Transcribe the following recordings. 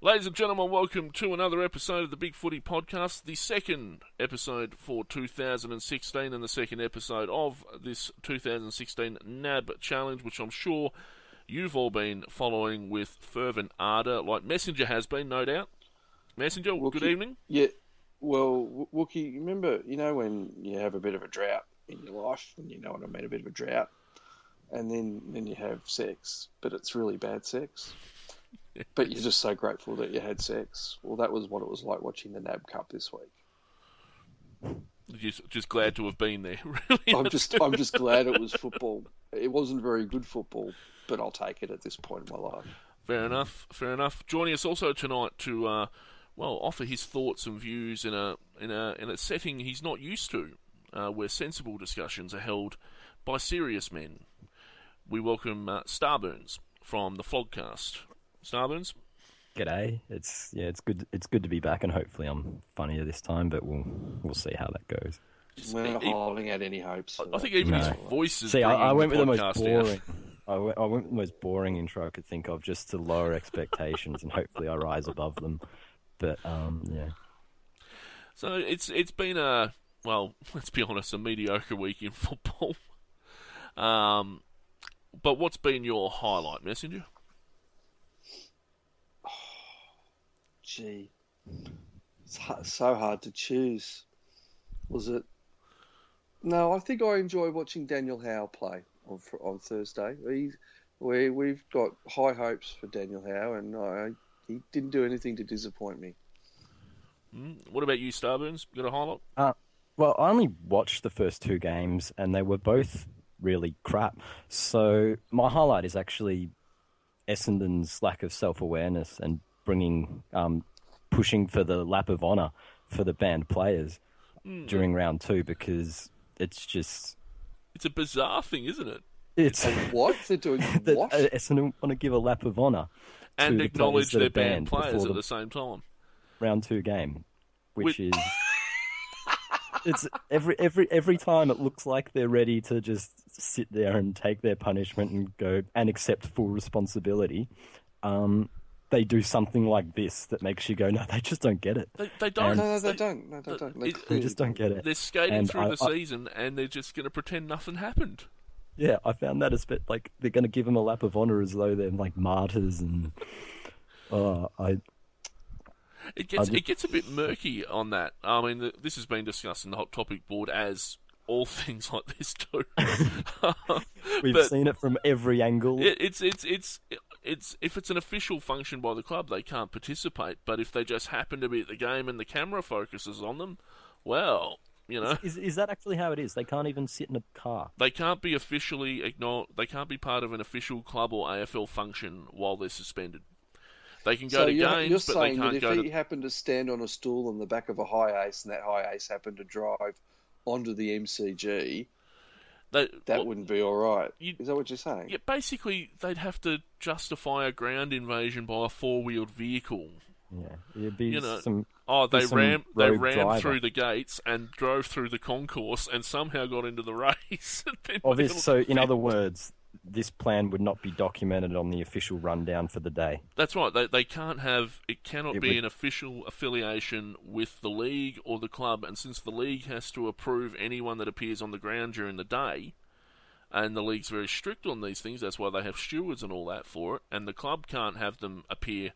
Ladies and gentlemen, welcome to another episode of the Big Footy Podcast, the second episode for 2016 and the second episode of this 2016 NAB Challenge, which I'm sure you've all been following with fervent ardour, like Messenger has been, no doubt. Messenger, Wookie, good evening. Yeah, well, Wookie, remember, you know, when you have a bit of a drought in your life, and you know what I mean, a bit of a drought, and then then you have sex, but it's really bad sex. But you're just so grateful that you had sex. Well, that was what it was like watching the NAB Cup this week. Just, just glad to have been there. Really, I'm just, I'm just glad it was football. It wasn't very good football, but I'll take it at this point in my life. Fair enough. Fair enough. Joining us also tonight to, uh, well, offer his thoughts and views in a in a in a setting he's not used to, uh, where sensible discussions are held by serious men. We welcome uh, Starburns from the Flogcast. Starburns. G'day. It's yeah, it's good. It's good to be back, and hopefully I'm funnier this time. But we'll we'll see how that goes. We're not He- holding out any hopes. I think even his No. voice is See, I, I went with the most boring. I went, I went with the most boring intro I could think of, just to lower expectations, and hopefully I rise above them. But um, yeah, So it's it's been a well, let's be honest, a mediocre week in football. Um, but what's been your highlight, Messenger? Gee, it's ha- so hard to choose. Was it? No, I think I enjoy watching Daniel Howe play on on Thursday. He's, we we've got high hopes for Daniel Howe, and I, he didn't do anything to disappoint me. Hmm? What about you, Starburns? Got a highlight? uh, well, I only watched the first two games, and they were both really crap. So my highlight is actually Essendon's lack of self awareness and bringing um, pushing for the lap of honour for the banned players during round two because it's just It's a bizarre thing, isn't it? it's What they're doing? that What? uh, Essendon want to give a lap of honour And to the acknowledge players their are banned players at the the same time. round two game, which With- is it's every every every time it looks like they're ready to just sit there and take their punishment and go and accept full responsibility. Um, they do something like this that makes you go, no, they just don't get it. They, they don't. And- no, no, they don't. No, they they- don't. They, it- They just don't get it. They're skating And through I- the I- season and they're just going to pretend nothing happened. Yeah, I found that a bit like they're going to give them a lap of honor as though they're like martyrs and. Oh, I It gets I it gets a bit murky on that. I mean, the, this has been discussed in the hot topic board as all things like this do. we've But- seen it from every angle. It, it's it's it's it's if it's an official function by the club, they can't participate. But if they just happen to be at the game and the camera focuses on them, well, you know, Is is that actually how it is? They can't even sit in a car. they can't be officially acknowledged. They can't be part of an official club or AFL function while they're suspended. They can go so to you're, games, you're but they saying that can't if go he to. happened to stand on a stool on the back of a HiAce, and that HiAce happened to drive onto the MCG, They, that well, wouldn't be all right. You- Is that what you're saying? Yeah, basically, they'd have to justify a ground invasion by a four-wheeled vehicle. Yeah, it'd be You know, some. Oh, they With some ram they rogue rammed driver. through the gates and drove through the concourse and somehow got into the race. and then Obvious. So, in other words, this plan would not be documented on the official rundown for the day. that's right. They they can't have it. Cannot It be would- an official affiliation with the league or the club. And since the league has to approve anyone that appears on the ground during the day, and the league's very strict on these things, that's why they have stewards and all that for it. And the club can't have them appear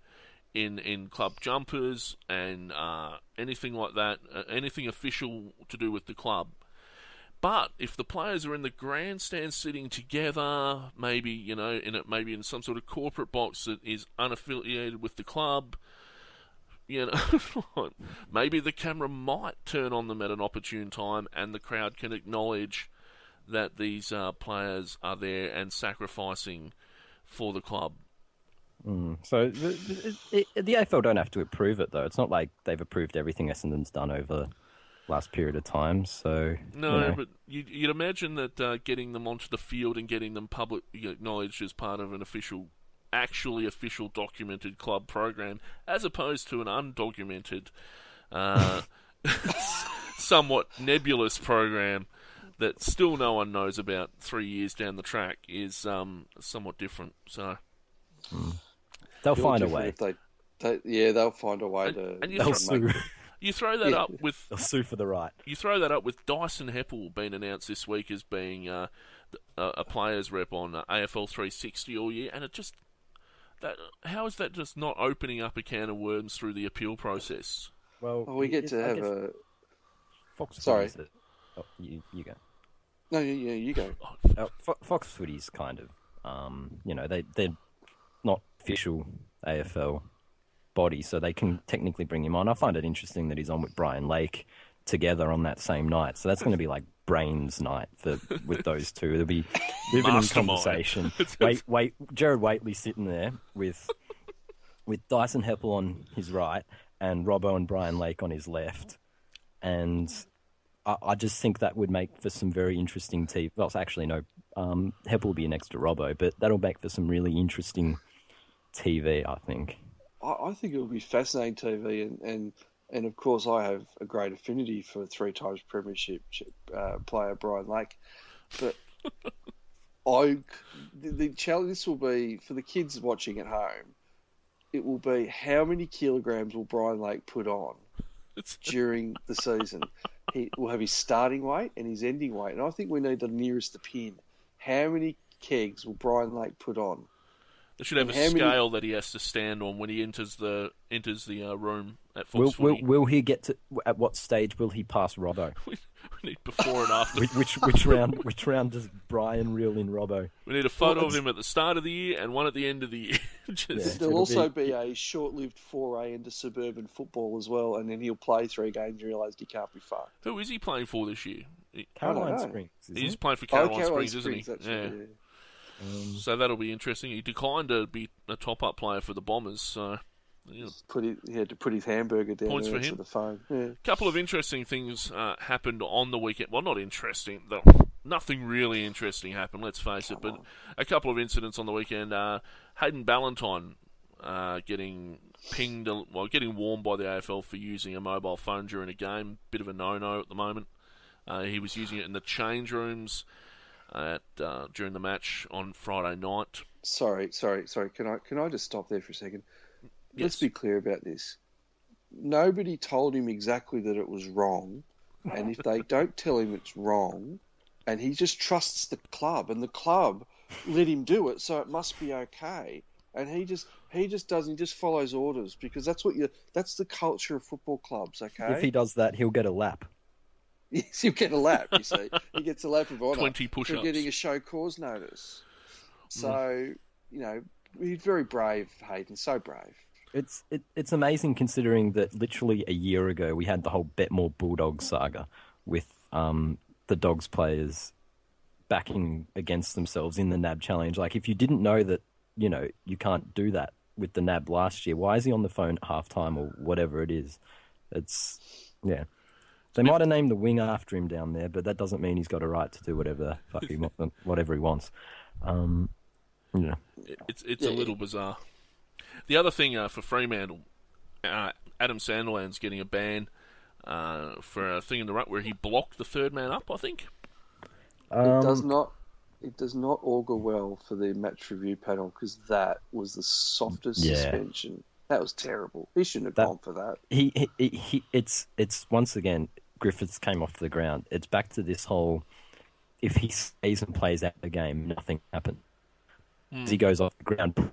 in in club jumpers and uh, anything like that, uh, anything official to do with the club. But if the players are in the grandstand sitting together, maybe you know, in it, maybe in some sort of corporate box that is unaffiliated with the club, you know, maybe the camera might turn on them at an opportune time, and the crowd can acknowledge that these uh, players are there and sacrificing for the club. So the, the, the AFL don't have to approve it though. It's not like they've approved everything Essendon's done over last period of time. So No, you know, but you'd, you'd imagine that uh, getting them onto the field and getting them public acknowledged as part of an official, actually official documented club program, as opposed to an undocumented, uh, somewhat nebulous program that still no one knows about three years down the track, is um, somewhat different. So they'll You're find a way. They, They, yeah, they'll find a way And- to. and you They'll make- sue. You throw that Yeah. up with They'll sue for the right. you throw that up with Dyson Heppell being announced this week as being uh, a, a players rep on uh, AFL 360 all year, and it just that how is that just not opening up a can of worms through the appeal process? Well, Well, we get it- to I have guess a. Fox. sorry. Footy's Oh, you, you go. No, yeah, yeah, you go. Uh, Fo- Fox Footy's kind of, um, you know, they they're not official AFL body, so they can technically bring him on. I find it interesting that he's on with Brian Lake together on that same night. So that's going to be like brains night for with those two. There'll be living in conversation. wait, wait, Gerard Whateley sitting there with with Dyson Heppell on his right and Robbo and Brian Lake on his left, and I, I just think that would make for some very interesting TV. Well, actually, no, um, Heppell will be next to Robbo, but that'll make for some really interesting TV. I think. I, I think it will be fascinating TV, and, and and of course I have a great affinity for three times premiership uh, player Brian Lake, but I the, the challenge this will be for the kids watching at home. It will be how many kilograms will Brian Lake put on It's, during the season? He will have his starting weight and his ending weight, and I think we need the nearest the pin. How many kegs will Brian Lake put on? They should have a How many- scale that he has to stand on when he enters the enters the uh, room at Fox Will, will will he get to? At what stage will he pass Robbo? we need before and after. which, which which round? Which round does Brian reel in Robbo? We need a photo Well, of him at the start of the year and one at the end of the year. Just, Yeah. There'll also be- be, a short-lived foray into suburban football as well, and then he'll play three games and realise he can't be far. Who is he playing for this year? Caroline. Springs. Isn't He's it? playing for Oh, Caroline Caroline Springs, isn't he? Springs, yeah. yeah. Um, So that'll be interesting. He declined to be a top-up player for the Bombers, so you know, Put his, he had to put his hamburger down Points for to him. the phone. Yeah. couple of interesting things uh, happened on the weekend. Well, not interesting. Though. Nothing really interesting happened. Let's face it. But a couple of incidents on the weekend. Uh, Hayden Ballantyne uh, getting pinged, well, getting warned by the AFL for using a mobile phone during a game. Bit of a no-no at the moment. Uh, he was using it in the change rooms at uh, during the match on Friday night. Sorry, sorry, sorry. Can I can I just stop there for a second? Let's be clear about this. Nobody told him exactly that it was wrong, and if they don't tell him it's wrong, and he just trusts the club, and the club let him do it, so it must be okay. And he just he just doesn't. He just follows orders because that's what you. That's the culture of football clubs. Okay. If he does that, he'll get a lap. Yes, he'll get a lap. You see, he gets a lap of honour 20 for push-ups. For getting a show cause notice. So you know, he's very brave, Hayden. So brave. It's it, it's amazing considering that literally a year ago we had the whole Betmore Bulldogs saga with um, the Dogs players backing against themselves in the NAB challenge. Like if you didn't know that, you know, you can't do that with the NAB last year, why is he on the phone at halftime or whatever it is? It's yeah. They might have named the wing after him down there, but that doesn't mean he's got a right to do whatever the fuck he wa- whatever he wants. Um, yeah. It's it's Yeah. a little bizarre. The other thing uh, for Fremantle, uh, Aaron Sandilands getting a ban uh, for a thing in the ruck where he blocked the third man up. I think. it does Um, not. It does not augur well for the match review panel because that was the softest Yeah. suspension. That was terrible. He shouldn't have That- gone for that. he, he, he, he it's it's once again Griffiths came off the ground. It's back to this whole if he stays and plays out the game, nothing happened. As he goes off the ground,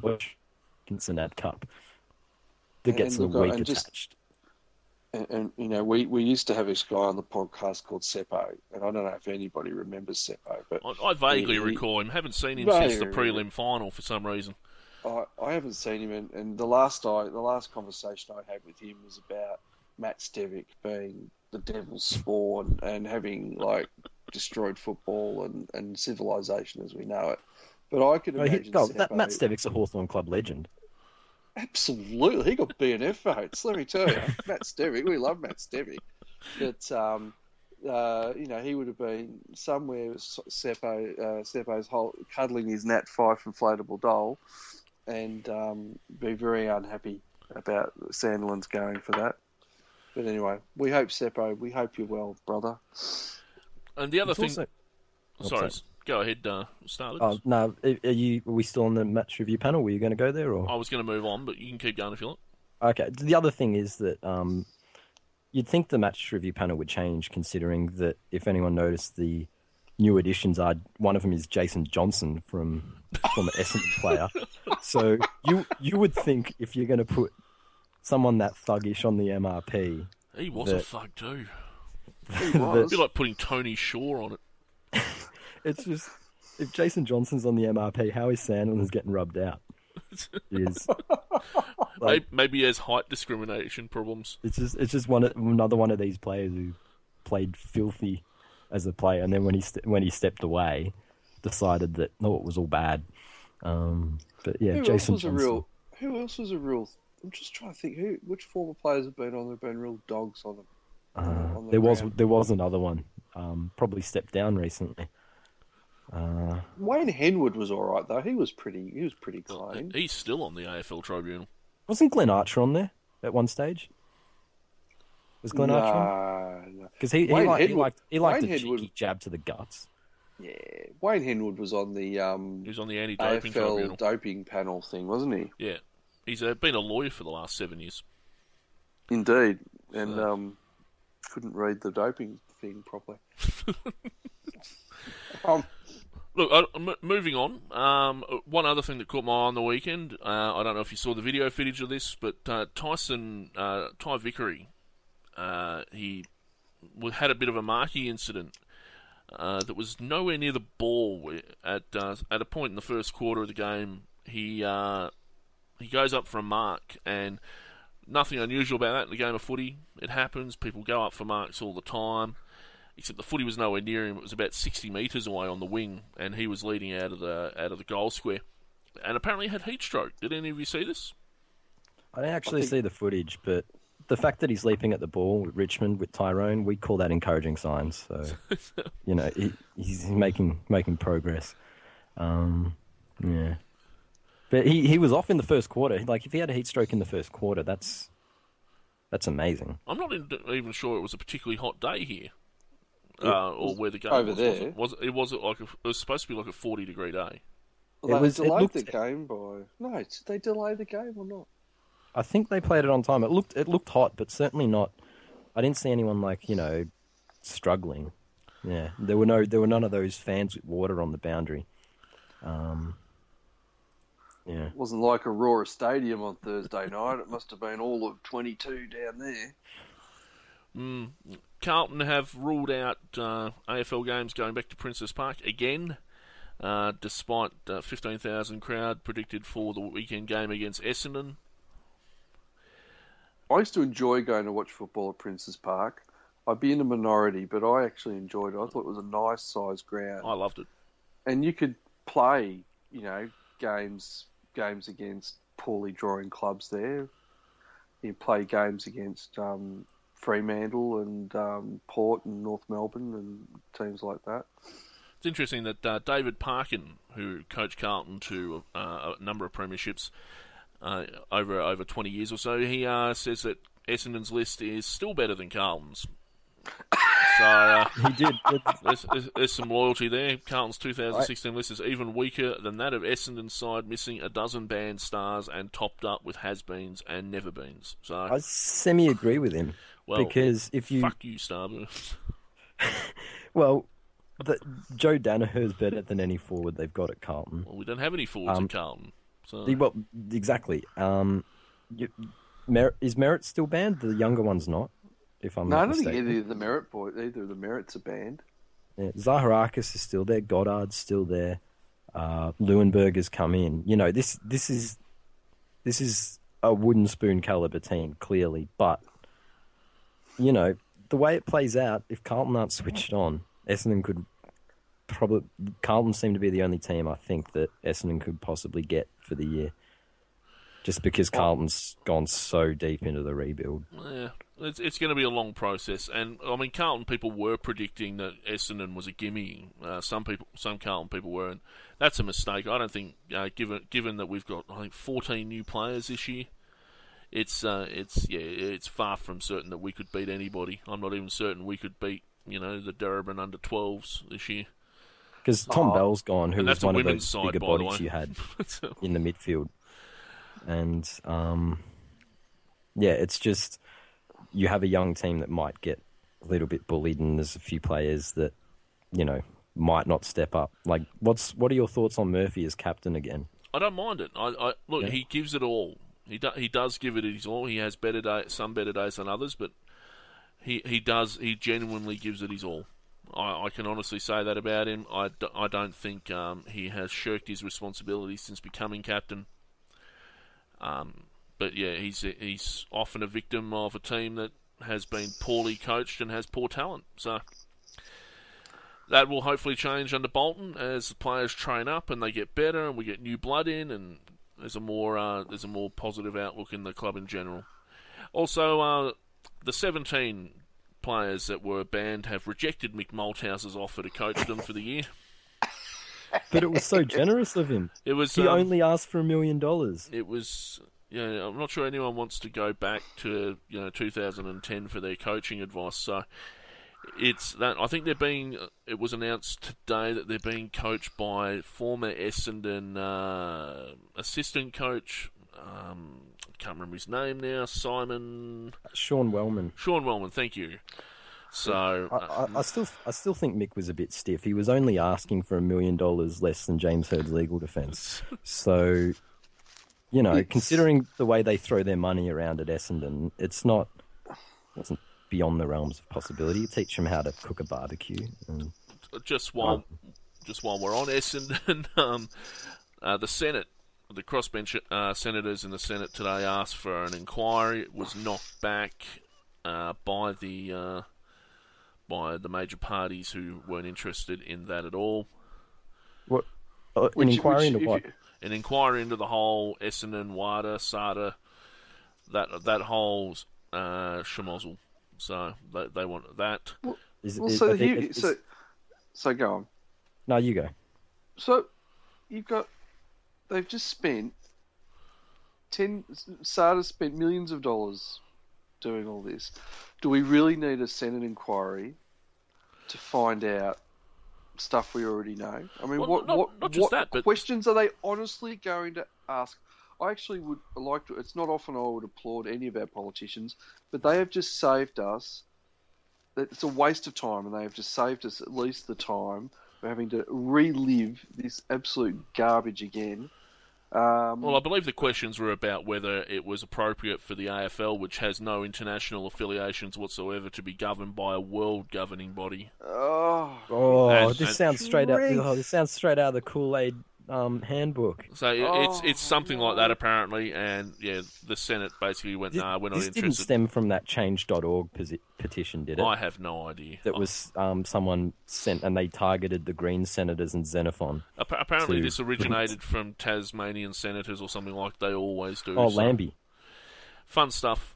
watch Cincinnati Cup. That gets and a look, week and just- attached. And, and you know, we, we used to have this guy on the podcast called Seppo, and I don't know if anybody remembers Seppo, but I, I vaguely He- he- recall him. Haven't seen him Vaguely since the prelim final for some reason. I, I haven't seen him, and, and the last I the last conversation I had with him was about Matt Stevic being the devil's spawn and having like destroyed football and, and civilization as we know it. But I could he- imagine oh, that, Matt Stevic's a Hawthorn Club legend. Absolutely, he got B&F votes. Let me tell you, Matt Stevic. We love Matt Stevic, but um, uh, you know he would have been somewhere. with Seppo, uh, Seppo's whole cuddling his Nat Fyfe inflatable doll, and um, be very unhappy about Sandilands going for that. But anyway, we hope Seppo. We hope you're well, brother. And the other It's thing, also- Oh, sorry, sorry. go ahead, uh, start. Oh no, are are you? Are we still on the match review panel? Were you going to go there or? I was going to move on, but you can keep going if you like. Okay. The other thing is that um, you'd think the match review panel would change, considering that if anyone noticed, the new additions are one of them is Jason Johnson from from an Essendon player. So you you would think if you're going to put someone that thuggish on the MRP, He was a thug too. He was. It'd Be like putting Tony Shaw on it. it's just if Jason Johnson's on the MRP, how is Sanders getting rubbed out? Is Like- maybe, maybe he has height discrimination problems. it's just it's just one another one of these players who played filthy as a player, and then when he st- when he stepped away, decided that no, it was all bad. Um, but yeah, who Jason was Johnson. a real? Who else was a real? I'm just trying to think. Who? Which former players have been on? There've been real dogs on them. Uh, on the there was there was another one. Um, probably stepped down recently. Uh, Wayne Henwood was all right though. He was pretty. He was pretty clean. He's still on the AFL tribunal. wasn't Glenn Archer on there at one stage? Was Glenn Archer on? Nah, nah. Because he, he, Wayne liked, he liked he liked Wayne a Hedwood- cheeky jab to the guts. Yeah, Wayne Henwood was on the um, He was on the anti-doping AFL tribunal. doping panel thing, wasn't he? Yeah, he's uh, been a lawyer for the last seven years. Indeed, and So- um, couldn't read the doping thing properly. um, Look, uh, m- moving on. Um, one other thing that caught my eye on the weekend. Uh, I don't know if you saw the video footage of this, but uh, Tyson uh, Ty Vickery, uh, he had a bit of a marquee incident uh, that was nowhere near the ball. At uh, at a point in the first quarter of the game, he uh, he goes up for a mark, and nothing unusual about that in the game of footy. It happens. People go up for marks all the time except the footy was nowhere near him. It was about 60 metres away on the wing, and he was leading out of the out of the goal square. And apparently had heat stroke. Did any of you see this? I didn't actually think- see the footage, but the fact that he's leaping at the ball with Richmond with Tyrone, we call that encouraging signs. So, you know, he, he's making making progress. Um, yeah, but he, he was off in the first quarter. Like if he had a heat stroke in the first quarter, that's that's amazing. I'm not even sure it was a particularly hot day here, uh, or where the game over was. there. Was it, was it, it was it like a, it was supposed to be like a 40 degree day. they was- it delayed looked- the game by no. Did they delay the game or not? I think they played it on time. It looked it looked hot, but certainly not. I didn't see anyone like you know struggling. Yeah, there were no there were none of those fans with water on the boundary. Um, yeah. It wasn't like Aurora Stadium on Thursday night. It must have been all of 22 down there. Mm. Carlton have ruled out uh, AFL games going back to Princes Park again, uh, despite uh, 15,000 crowd predicted for the weekend game against Essendon. I used to enjoy going to watch football at Princes Park. I'd be in a minority, but I actually enjoyed it. I thought it was a nice sized ground. I loved it. and you could play, you know, games games against poorly drawing clubs there. You play games against um, Fremantle and um, Port and North Melbourne and teams like that. It's interesting that uh, David Parkin, who coached Carlton to uh, a number of premierships uh, over over 20 years or so, he uh, says that Essendon's list is still better than Carlton's. So uh, He did. there's, there's, there's some loyalty there. Carlton's 2016 list is even weaker than that of Essendon's side, missing a dozen band stars and topped up with has-beens and never-beens. So, I semi agree with him well, because if you fuck you, Starburns. well, the, Joe Daniher's better than any forward they've got at Carlton. Well, we don't have any forwards Um, at Carlton. So The- Well, exactly. Um, you, Mer- is Merrett still banned? The younger one's not. If I'm no, I not don't think mistaken. either of the Merrett boys, either of the Merretts are banned. Yeah, Zaharakis is still there. Goddard's still there. Uh, Leuenberger has come in. You know, this this is this is a wooden spoon caliber team, clearly. But you know, the way it plays out, if Carlton aren't switched on, Essendon could probably Carlton seem to be the only team I think that Essendon could possibly get for the year. Just because Carlton's gone so deep into the rebuild. Yeah, it's it's going to be a long process, and I mean Carlton people were predicting that Essendon was a gimme. Uh, some people, some Carlton people were, and that's a mistake. I don't think, uh, given given that we've got I think 14 new players this year, it's uh, it's yeah, it's far from certain that we could beat anybody. I'm not even certain we could beat you know the Durban under 12s this year. Because Tom Oh. Bell's gone, who was one of those side, bigger the bodies you had in the midfield. And um, yeah, it's just you have a young team that might get a little bit bullied, and there's a few players that you know might not step up. Like, what's what are your thoughts on Murphy as captain again? I don't mind it. I, I look, Yeah. he gives it all. He do, he does give it his all. He has better day, some better days than others, but he he does he genuinely gives it his all. I, I can honestly say that about him. I, I don't think um, he has shirked his responsibility since becoming captain. Um, but yeah, he's he's often a victim of a team that has been poorly coached and has poor talent. So that will hopefully change under Bolton as the players train up and they get better and we get new blood in and there's a more uh, there's a more positive outlook in the club in general. Also, uh, the 17 players that were banned have rejected Mick Malthouse's offer to coach them for the year. But it was so generous of him. It was He um, only asked for a million dollars. it was yeah I'm not sure anyone wants to go back to you know 2010 for their coaching advice so it's that I think they're being it was announced today that they're being coached by former Essendon uh, assistant coach um, I can't remember his name now Simon Sean Wellman. Sean Wellman thank you so I, I, I still, I still think Mick was a bit stiff. He was only asking for a million dollars less than James Hird's legal defence. So, you know, It's- considering the way they throw their money around at Essendon, it's not, wasn't beyond the realms of possibility. You teach them how to cook a barbecue. And, just while just while we're on Essendon, um, uh, the Senate, the crossbench uh, senators in the Senate today asked for an inquiry. It was knocked back uh, by the uh, by the major parties who weren't interested in that at all. what? Uh, an Which- inquiry which, into what? you- An inquiry into the whole Essendon, WADA, ASADA, that that whole uh, schmozzle. So they, they want that. well, is- so I think here, it's- so so go on. no, you go. So you've got they've just spent ten. ASADA spent millions of dollars doing all this. Do we really need a Senate inquiry to find out stuff we already know? I mean, Well, what not- what, not what that, but- questions are they honestly going to ask? I actually would like to. It's not often I would applaud any of our politicians, but they have just saved us. It's a waste of time, and they have just saved us at least the time of having to relive this absolute garbage again. Um, Well, I believe the questions were about whether it was appropriate for the AFL, which has no international affiliations whatsoever, to be governed by a world governing body. oh, Oh, And- this and- sounds straight out. Oh, this sounds straight out of the Kool Aid um, handbook. So it- it's Oh, it's something like that apparently, and yeah, the Senate basically went, This, "Nah, we're not this didn't stem from that Change.org petition, did it? I have no idea. that was um, someone sent, and they targeted the Green senators and Xenophon. Appa- apparently, to- this originated from Tasmanian senators or something like they always do. Oh, so- Lambie. fun stuff.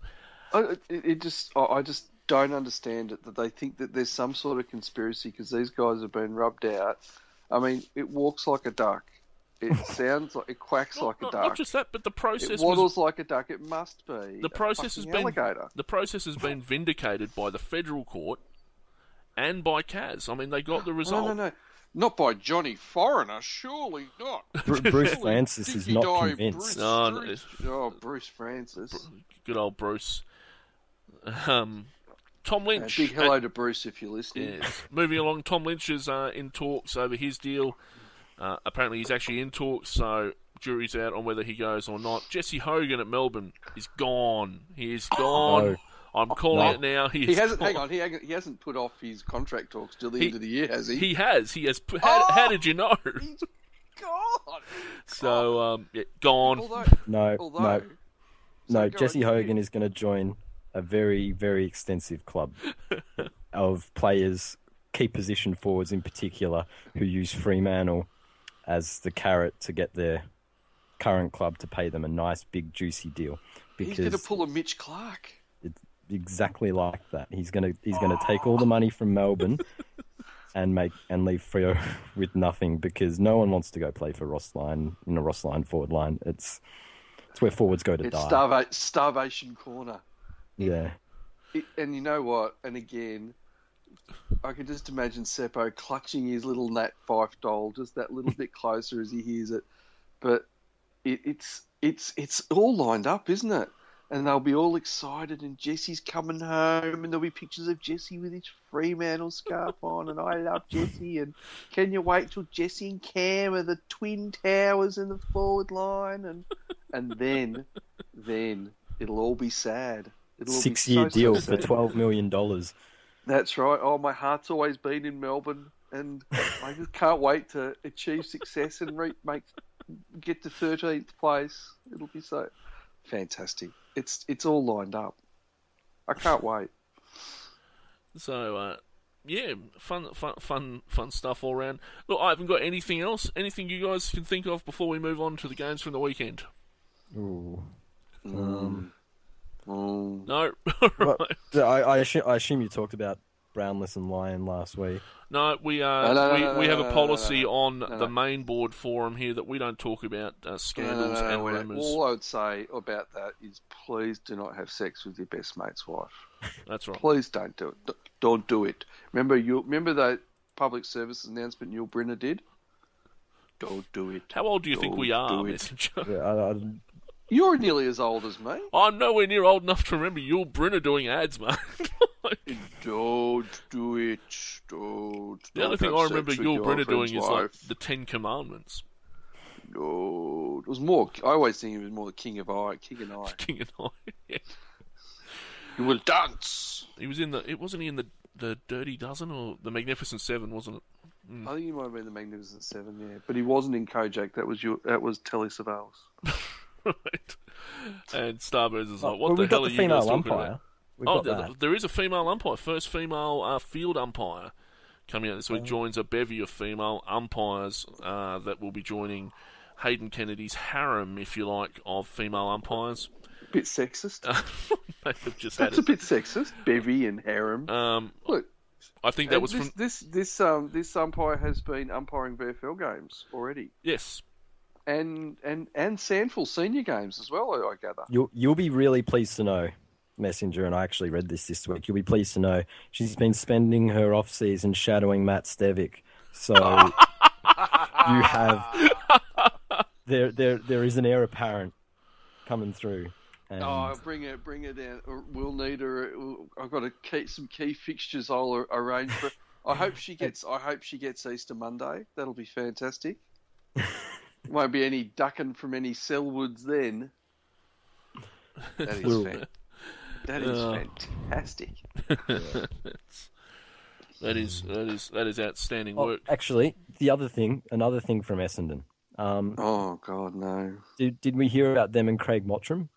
I, it, it just I I just don't understand it that they think that there's some sort of conspiracy because these guys have been rubbed out. I mean, it walks like a duck. It sounds like it quacks Not, like a duck. not just that, but the process it was waddles like a duck. It must be. the a process has been alligator. the process has been vindicated by the federal court and by CAS. I mean, they got the result. No, no, no. Not by Johnny Foreigner, surely not. Bruce Surely Francis is not Dye, convinced. Bruce, No, no, Bruce, oh, Bruce Francis. Good old Bruce. Um, Tom Uh, Lynch. big hello to Bruce if you're listening. Yes. Moving along, Tom Lynch is uh, in talks over his deal. Uh, apparently, he's actually in talks, so jury's out on whether he goes or not. Jesse Hogan at Melbourne is gone. He is gone. No. I'm calling No. it now. He, He hasn't. gone. Hang on. He, hasn't- he hasn't put off his contract talks till the He- end of the year, has he? He has. He has. Put, how, Oh! how did you know? He's gone. So, um, yeah, gone. Although, No, although, no, so no. go Jesse Hogan is going to join a very, very extensive club of players, key position forwards in particular, who use Fremantle as the carrot to get their current club to pay them a nice, big, juicy deal. Because He's going to pull a Mitch Clark. it's exactly like that. He's gonna he's gonna take all the oh. money from Melbourne and make and leave Freo with nothing because no one wants to go play for Ross Lyon in a Ross Lyon forward line. It's it's where forwards go to It's die. starva- starvation corner. yeah. It, and you know what? And again, I can just imagine Seppo clutching his little Nat Fyfe doll just that little bit closer as he hears it. But it, it's it's it's all lined up, isn't it? And they'll be all excited, and Jesse's coming home, and there'll be pictures of Jesse with his Fremantle scarf on, and I love Jesse, and can you wait till Jesse and Cam are the twin towers in the forward line, and and then then it'll all be sad. It'll Six year so, deal for twelve million dollars. That's right. Oh, my heart's always been in Melbourne, and I just can't wait to achieve success and re- make get to thirteenth place. It'll be so fantastic. It's it's all lined up. I can't wait. So, uh, yeah, fun, fun, fun, fun stuff all around. Look, I haven't got anything else. Anything you guys can think of before we move on to the games from the weekend? Ooh. Mm. No, Well, I, I, assume, I assume you talked about Brownless and Lyon last week. no. We uh, No, no, no, we, no, we no, have no, a policy no, no. on No, the no. main board forum here that we don't talk about uh, No, no, scandals no, no, and wait. rumours. All I would say about that is please do not have sex with your best mate's wife. That's right. Please don't do it. D- Don't do it. Remember you. Remember that public service announcement Yul Brynner did. Don't do it. How old do you think we Don't are, do it. Messenger? Yeah, I, I, You're nearly as old as me. I'm nowhere near old enough to remember Yul Brynner doing ads, mate. Don't do it. Don't. the only thing I remember Yul Brynner doing is like the Ten Commandments. No, it was more. I always think it was more the King of I, King and I. King and I. yeah. You will dance. He was in the. It wasn't he in the the Dirty Dozen or the Magnificent Seven, wasn't it? Hmm. I think he might have been the Magnificent Seven, yeah, but he wasn't in Kojak. That was your. That was Telly Savalas. right. And Starburns is like, what well, the hell got are the you female guys talking umpire. about? We've oh, got there, there is a female umpire. First female uh, field umpire coming out this Oh. week. Joins a bevy of female umpires uh, that will be joining Hayden Kennedy's harem, if you like, of female umpires. Bit sexist. they have just had That's a it. bit sexist. Bevy and harem. Um, Look, I think that was this, from this this um this umpire has been umpiring VFL games already, yes. And and and SANFL senior games as well. I, gather. You'll you'll be really pleased to know, Messenger, and I actually read this this week. You'll be pleased to know she's been spending her off season shadowing Matt Stevic. So you have there there there is an heir apparent coming through. And Oh, bring it, bring it down. Uh, we'll need her. Uh, I've got to keep some key fixtures. I'll arrange for. I hope she gets. I hope she gets Easter Monday. That'll be fantastic. Won't be any ducking from any Selwoods then. That is Well- fan- that is Oh. fantastic. That is that is that is outstanding Oh, work. actually, the other thing, another thing from Essendon. Um, Oh God, no. did did we hear about them and Craig Mottram?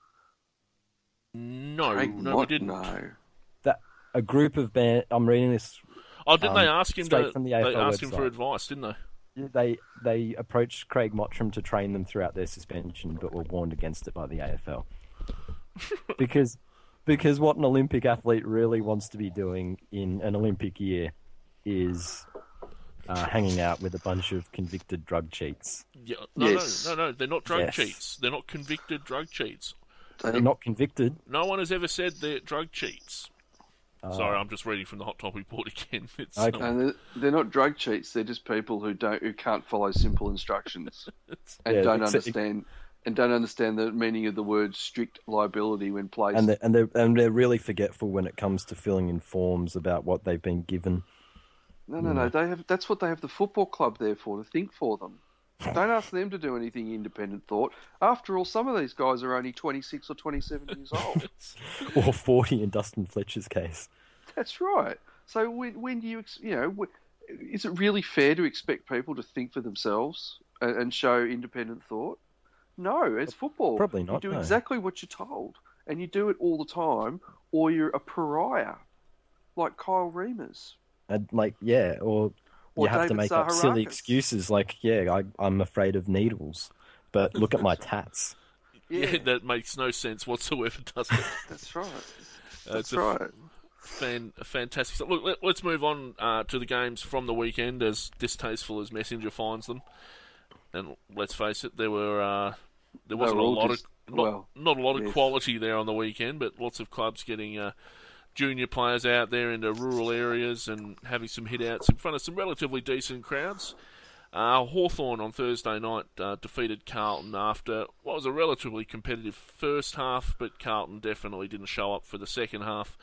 No, Craig no, we didn't. No. That a group of band. I'm reading this. Oh, didn't they Um, ask him to? from the they AFL asked him for advice, didn't they? They they approached Craig Mottram to train them throughout their suspension, but were warned against it by the AFL because because what an Olympic athlete really wants to be doing in an Olympic year is uh, hanging out with a bunch of convicted drug cheats. Yeah, no, Yes. no, no, no. They're not drug Yes. cheats. They're not convicted drug cheats. They're not convicted. No one has ever said they're drug cheats. Uh, Sorry, I'm just reading from the hot topic board again. It's, Okay. um, And they're, they're not drug cheats. They're just people who don't who can't follow simple instructions and Yeah, don't it's- understand and don't understand the meaning of the word strict liability when placed. and they're, and they're and they're really forgetful when it comes to filling in forms about what they've been given. No, no, no. They have. That's what they have the football club there for to think for them. Don't ask them to do anything independent thought. After all, some of these guys are only twenty six or twenty seven years old. Or forty in Dustin Fletcher's case. that's right. So when when do you you know is it really fair to expect people to think for themselves and, and show independent thought? No, it's football. Probably not, You do no. exactly what you're told, and you do it all the time, or you're a pariah, like Kyle Reimers. And like, yeah, Or you have to David make up silly excuses like, yeah, I, I'm afraid of needles, but look at my tats. yeah, that makes no sense whatsoever, does it? That's right. Uh, That's it's a right. Fan, fantastic stuff. Look, let, us move on uh, to the games from the weekend, as distasteful as Messenger finds them. And let's face it, there were uh, there wasn't a lot dis- of not, well, not a lot of yes. quality there on the weekend, but lots of clubs getting uh, junior players out there into rural areas and having some hit outs in front of some relatively decent crowds. Uh, Hawthorn on Thursday night uh, defeated Carlton after what was a relatively competitive first half, but Carlton definitely didn't show up for the second half.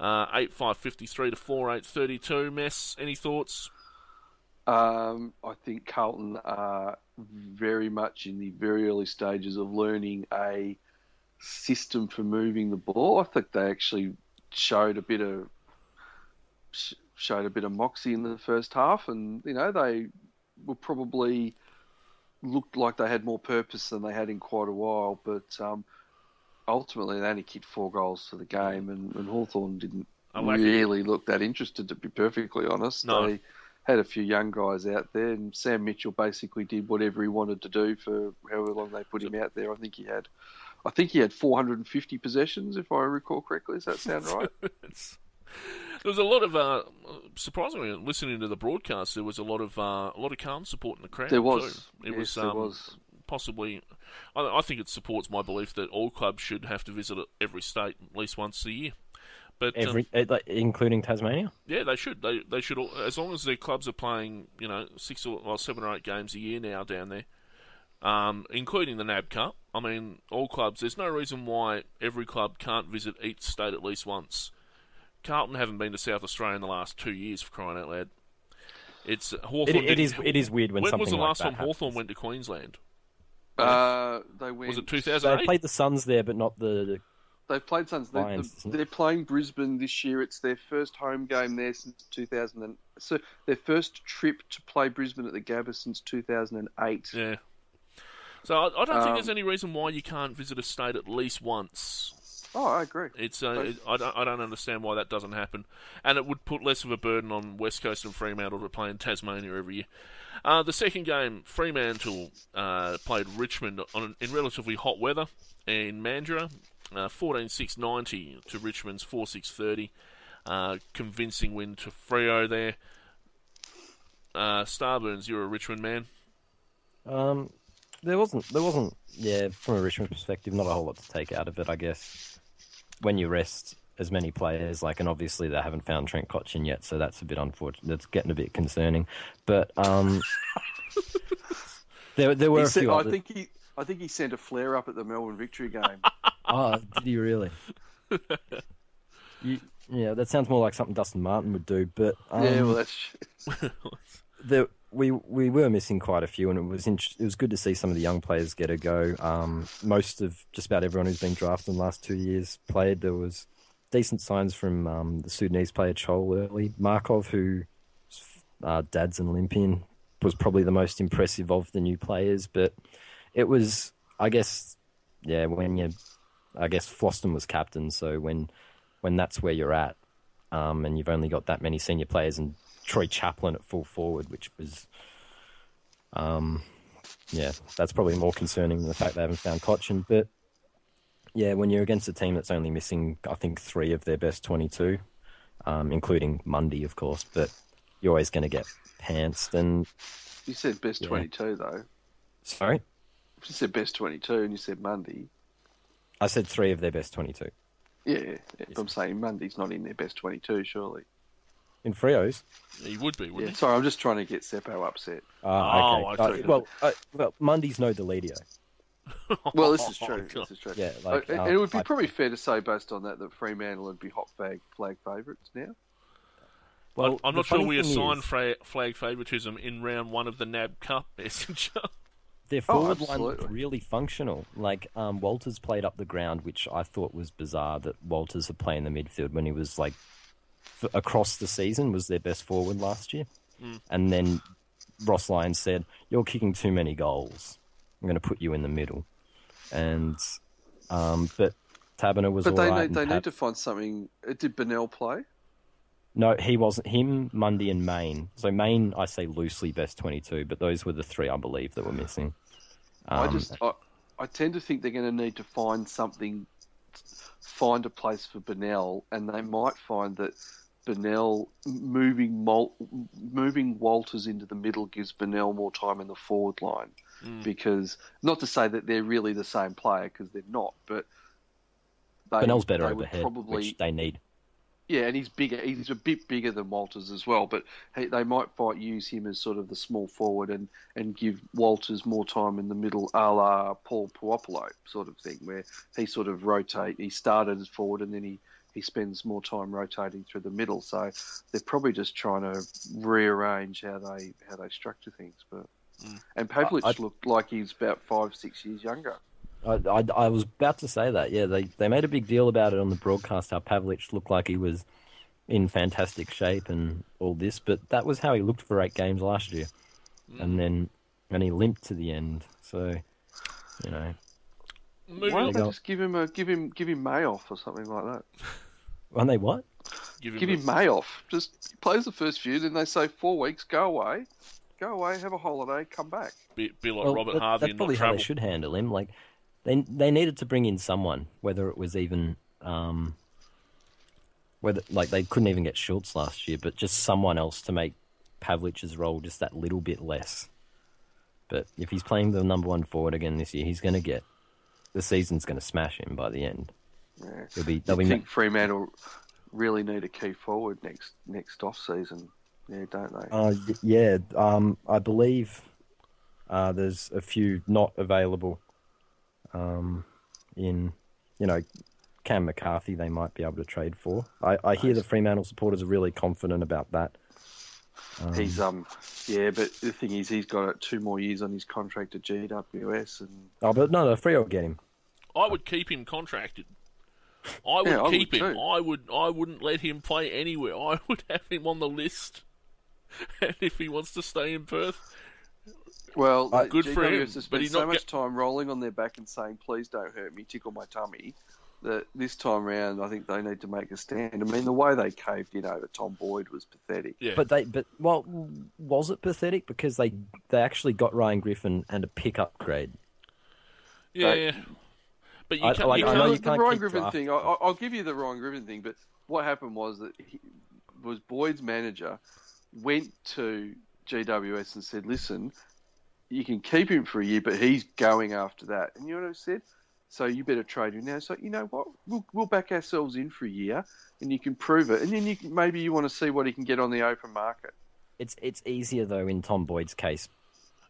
Uh, 8 5 53 to 4 8 32. Mess, any thoughts? Um, I think Carlton are very much in the very early stages of learning a system for moving the ball. I think they actually showed a bit of showed a bit of moxie in the first half, and you know they were probably looked like they had more purpose than they had in quite a while. But um, ultimately, they only kicked four goals for the game, and, and Hawthorn didn't really look that interested. To be perfectly honest, no. they had a few young guys out there, and Sam Mitchell basically did whatever he wanted to do for however long they put him out there. I think he had, I think he had 450 possessions, if I recall correctly. Does that sound right? there was a lot of uh, surprisingly listening to the broadcast. There was a lot of uh, a lot of Carlton support in the crowd. There was. Too. It yes, was, there um, was. possibly. I, I think it supports my belief that all clubs should have to visit every state at least once a year. But um, Every, uh, including Tasmania. yeah, they should. They they should all, as long as their clubs are playing, you know, six or well, seven or eight games a year now down there, um, including the NAB Cup. I mean, all clubs. There's no reason why every club can't visit each state at least once. Carlton haven't been to South Australia in the last two years for crying out loud. It's Hawthorn. It, it is it is weird when, When something was the last that time happens. Hawthorn went to Queensland? Uh, they went. Was it 2008? They played the Suns there, but not the. They played Suns. They, Lions, isn't it? they're playing Brisbane this year. It's their first home game there since 2000. And, so their first trip to play Brisbane at the Gabba since 2008. Yeah. So I, I don't think Um, there's any reason why you can't visit a state at least once. Oh, I agree. It's uh, it, I, don't, I don't understand why that doesn't happen, and it would put less of a burden on West Coast and Fremantle to play in Tasmania every year. Uh, the second game, Fremantle uh, played Richmond on in relatively hot weather in Mandurah, uh, 14-6-90 to Richmond's 4-6-30. Uh, convincing win to Freo there. Uh, Starburns, you're a Richmond man. Um, there wasn't there wasn't yeah from a Richmond perspective not a whole lot to take out of it I guess. When you rest as many players like and obviously they haven't found Trent Cotchin yet so that's a bit unfortunate. That's getting a bit concerning. But um, there there were He a said- few. I think he, I think he sent a flare up at the Melbourne victory game. Oh, did he really? you, yeah, that sounds more like something Dustin Martin would do. But um, yeah, well, that's the, we we were missing quite a few, and it was int- it was good to see some of the young players get a go. Um, most of just about everyone who's been drafted in the last two years played. There was decent signs from um, the Sudanese player Chol early. Markov, who uh, dad's an Olympian, was probably the most impressive of the new players. But it was, I guess, yeah, when you, I guess Floston was captain, so when when that's where you're at, um, and you've only got that many senior players and Troy Chaplin at full forward, which was, um, yeah, that's probably more concerning than the fact they haven't found Cotchin. But yeah, when you're against a team that's only missing, I think three of their best 22, um, including Mundy, of course, but you're always going to get pantsed. And you said best Yeah. 22 though. sorry, You said best 22, and you said Mundy. I said three of their best 22 Yeah, yeah, yeah. I'm saying Mundy's not in their best 22, surely. In Freo's. He would be, wouldn't sorry, I'm just trying to get Seppo upset. Ah, Oh, okay. I Uh, well, uh, well, Mundy's no Deledio. Well, this is Oh, true. God. this is true. Yeah, like, Uh, uh, and it would be I- probably fair to say, based on that, that Fremantle would be hot flag flag favourites now. Well, I'm not sure we assign is- fra- flag favouritism in round one of the NAB Cup messenger. Their Oh, forward line looked really functional. Like um, Walters played up the ground, which I thought was bizarre that Walters had played in the midfield when he was like f- across the season was their best forward last year. Mm. And then Ross Lyons said, "You're kicking too many goals. I'm going to put you in the middle." And um, but Taberner was But all they right. need they Tab- need to find something. uh, Did Bennell play? No, he wasn't. Him, Mundy, and Mayne. So Mayne, I say loosely best 22, but those were the three I believe that were missing. I Um, just I, I tend to think they're going to need to find something, find a place for Bennell, and they might find that Bennell moving Mol, moving Walters into the middle gives Bennell more time in the forward line, Mm. because not to say that they're really the same player because they're not, but they, Bennell's better they would overhead, Probably which they need. Yeah, and he's bigger. He's a bit bigger than Walters as well. But he, they might fight use him as sort of the small forward and, and give Walters more time in the middle, a la Paul Puopolo sort of thing, where he sort of rotate. He started as forward and then he, he spends more time rotating through the middle. So they're probably just trying to rearrange how they how they structure things. But mm. and Pavlich I- looked like he's about five six years younger. I, I, I was about to say that. Yeah, they they made a big deal about it on the broadcast. How Pavlich looked like he was in fantastic shape and all this, but that was how he looked for eight games last year, mm. and then and he limped to the end. So, you know, Moving Why don't they go. just give him a give him give him May off or something like that? when they what? give him, Give a- him May off. Just he plays the first few, then they say four weeks, go away, go away, have a holiday, come back. be, be like Well, Robert that- Harvey That's and not probably how travel. they should handle him. Like they they needed to bring in someone, whether it was even um, whether like they couldn't even get Schultz last year, but just someone else to make Pavlich's role just that little bit less. But if he's playing the number one forward again this year, he's going to get the season's going to smash him by the end. Yeah. He'll be they'll I be think Fremantle really need a key forward next next off season. Yeah, don't they? Uh, yeah, um, I believe uh, there's a few not available. Um, in you know, Cam McCarthy, they might be able to trade for. I, I hear the Fremantle supporters are really confident about that. Um, he's um yeah, but the thing is, he's got two more years on his contract at GWS, and oh, but no, the Freo will get him. I would keep him contracted. I would Yeah, I would keep him. too. I would. I wouldn't let him play anywhere. I would have him on the list. And if he wants to stay in Perth, well, Uh, the good for him, GWS has spent so much get- time rolling on their back and saying, "Please don't hurt me, tickle my tummy." That this time round, I think they need to make a stand. I mean, the way they caved in over Tom Boyd was pathetic. yeah. But they, but well, was it pathetic because they they actually got Ryan Griffin and a pick upgrade? yeah. But you I- can't. like, you I can't know the, you the can't Ryan keep Griffin drafting thing, I, I- I'll give you the Ryan Griffin thing, but what happened was that he was Boyd's manager went to GWS and said, "Listen, you can keep him for a year, but he's going after that." And you know what I said? So you better trade him now. So you know what? We'll, we'll back ourselves in for a year, and you can prove it, and then you can, maybe you want to see what he can get on the open market. It's it's easier though in Tom Boyd's case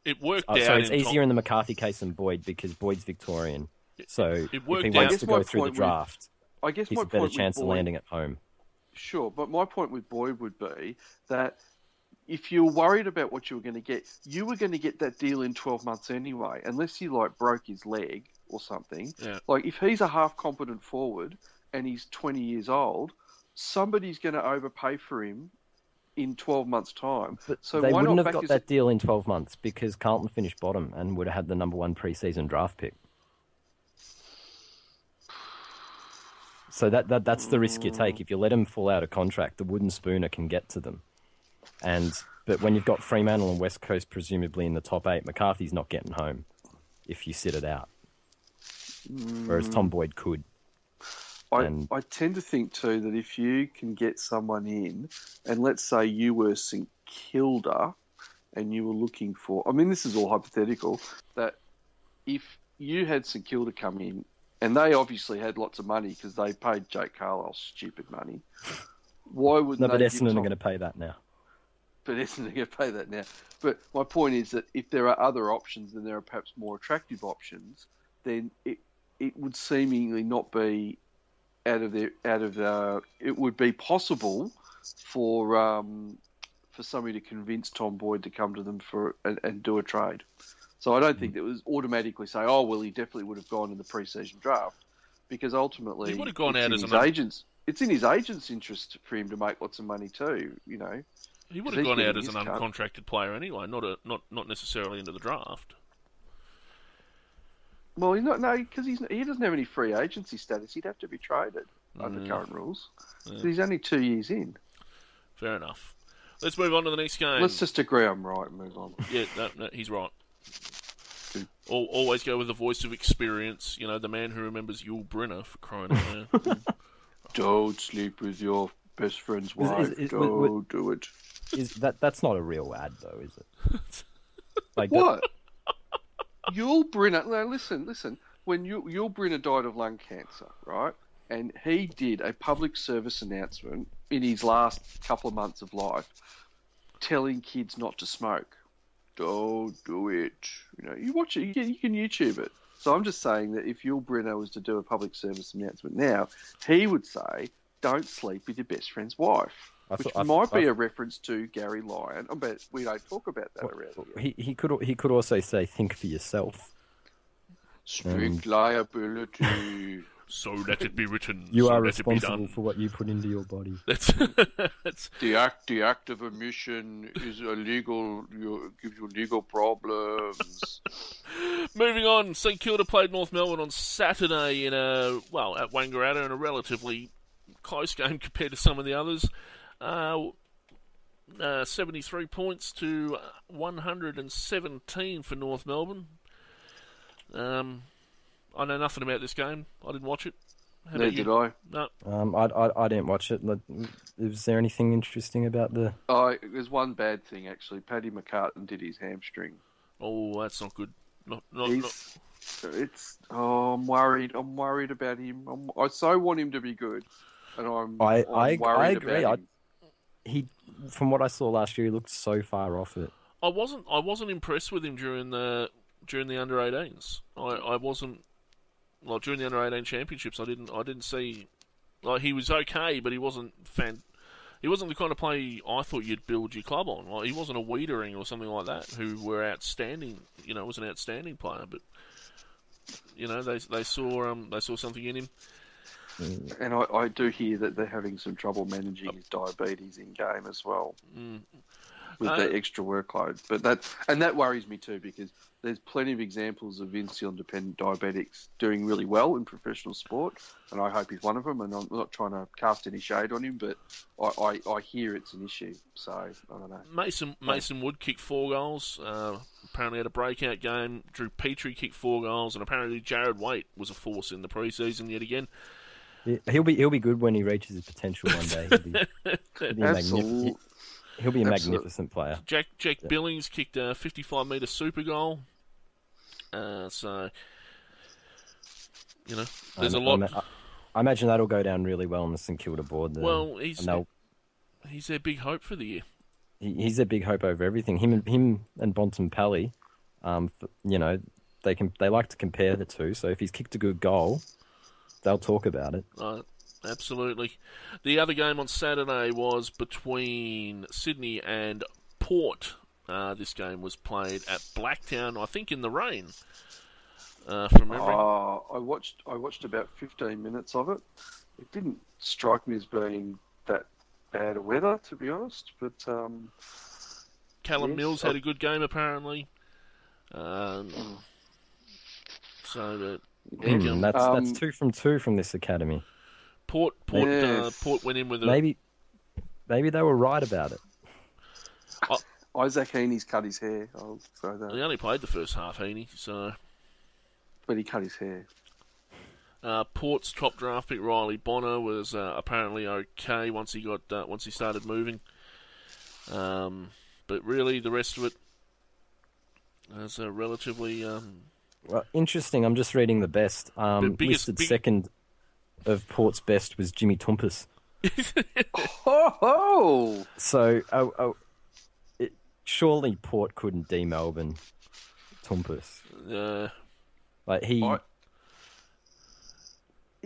it worked Oh, out. so it's in easier in the McCarthy case than Boyd because Boyd's Victorian. So it if he out- wants I to go through the point with- draft, I guess he's my a better chance with of landing at home. Sure, but my point with Boyd would be that if you're worried about what you were going to get, you were going to get that deal in 12 months anyway, unless you like broke his leg or something. Yeah. Like if he's a half competent forward and he's 20 years old, somebody's going to overpay for him in 12 months' time. But so they why wouldn't not have back got his- that deal in 12 months because Carlton finished bottom and would have had the number one preseason draft pick. So that, that that's the risk you take. Mm. If you let him fall out of contract, the wooden spooner can get to them. And but when you've got Fremantle and West Coast presumably in the top eight, McCarthy's not getting home if you sit it out. Whereas Tom mm. Boyd could. I, and- I tend to think too that if you can get someone in, and let's say you were St Kilda, and you were looking for, I mean, this is all hypothetical, that if you had St Kilda come in, and they obviously had lots of money because they paid Jake Carlisle stupid money, why wouldn't No, but Essendon are going to pay that now. But Essendon are going to pay that now. But my point is that if there are other options and there are perhaps more attractive options, then it it would seemingly not be out of their out of uh, it would be possible for um, for somebody to convince Tom Boyd to come to them for and, and do a trade. So I don't think it was automatically say, oh well, he definitely would have gone in the preseason draft because ultimately He would have gone out as an- agents. It's in his agent's interest for him to make lots of money too. You know. He would have gone out as an his cut. uncontracted player anyway, not a not not necessarily into the draft. Well, he's not no because he's he doesn't have any free agency status. He'd have to be traded under Mm. current rules. So he's only two years in. Fair enough. Let's move on to the next game. Let's just agree I'm right and move on. Yeah, no, no, he's right. Good. Always go with the voice of experience. You know, the man who remembers Yul Brynner for crying out loud. Don't sleep with your best friend's wife. is- Don't would- do it. Is that that's not a real ad though, is it? Like that- What? Yul Brynner. No, listen, listen. When Yul, Yul Brynner died of lung cancer, right? and he did a public service announcement in his last couple of months of life, telling kids not to smoke. Don't do it. You know, you watch it. You can, you can YouTube it. So I'm just saying that if Yul Brynner was to do a public service announcement now, he would say, "Don't sleep with your best friend's wife," I which thought- I- might be I- a reference to Gary Lyon. I bet we don't talk about that around here. He he could he could also say think for yourself. Strict um, liability. So let it be written. You so are let it be responsible for what you put into your body. That's, that's the act, the act of omission is illegal. You, gives you legal problems. moving on. St Kilda played North Melbourne on Saturday in a well at Wangaratta in a relatively close game compared to some of the others. Uh, uh, 73 points to 117 for North Melbourne. Um, I know nothing about this game. I didn't watch it. How Neither did I. No. Um, I, I I didn't watch it. Like, Is there anything interesting about the? Oh, there's one bad thing actually. Paddy McCartin did his hamstring. Oh, that's not good. Not, not, not, it's. Oh, I'm worried. I'm worried about him. I'm, I so want him to be good, and I'm. I- I'm I- worried I agree. About I- him. He, from what I saw last year, he looked so far off it. I wasn't. I wasn't impressed with him during the during the under 18s. I, I wasn't like during the under 18 championships. I didn't. I didn't see like he was okay, but he wasn't fan. He wasn't the kind of play I thought you'd build your club on. Like he wasn't a Weitering or something like that, who were outstanding. You know, was an outstanding player, but you know they they saw um they saw something in him. And I, I do hear that they're having some trouble managing his diabetes in game as well. With Uh, the extra workload, but that and that worries me too because there's plenty of examples of insulin-dependent diabetics doing really well in professional sport, and I hope he's one of them. And I'm not trying to cast any shade on him, but I, I, I hear it's an issue. So I don't know. Mason Mason Wood kicked four goals. Uh, apparently had a breakout game. Drew Petrie kicked four goals, and apparently Jarrad Waite was a force in the preseason yet again. He- He'll be he'll be good when he reaches his potential one day. He'll be, he'll be, a, he'll be a Absolute- magnificent player. Jack Jack Billings kicked a 55 metre super goal. Uh, so you know, there's I- a lot. I, ma- I imagine that'll go down really well on the St Kilda board. There. well, he's and he's their big hope for the year. he, he's a big hope over everything. Him and him and Bontempelli, um, f- you know, they can they like to compare the two. So if he's kicked a good goal, they'll talk about it. Right, absolutely. The other game on Saturday was between Sydney and Port. Uh, this game was played at Blacktown, I think, in the rain. Uh, from memory, Uh, I watched I watched about 15 minutes of it. It didn't strike me as being that bad a weather, to be honest. But um, Callum yes, Mills I- had a good game apparently. Um, so the Yeah. that's Um, that's two from two from this academy. Port Port uh, Port went in with a Maybe maybe they were right about it. Isaac Heaney's cut his hair. I'll throw that. He only played the first half, Heaney. So But he cut his hair. uh, Port's top draft pick Riley Bonner was uh, apparently okay once he got uh, once he started moving. Um, but really, the rest of it is a relatively um, Well, interesting. I'm just reading the best. Um, The biggest- listed big- second of Port's best was Jimmy Toumpas. Oh! So oh, oh, it, surely Port couldn't de Melbourne Toumpas. uh, Like he. I-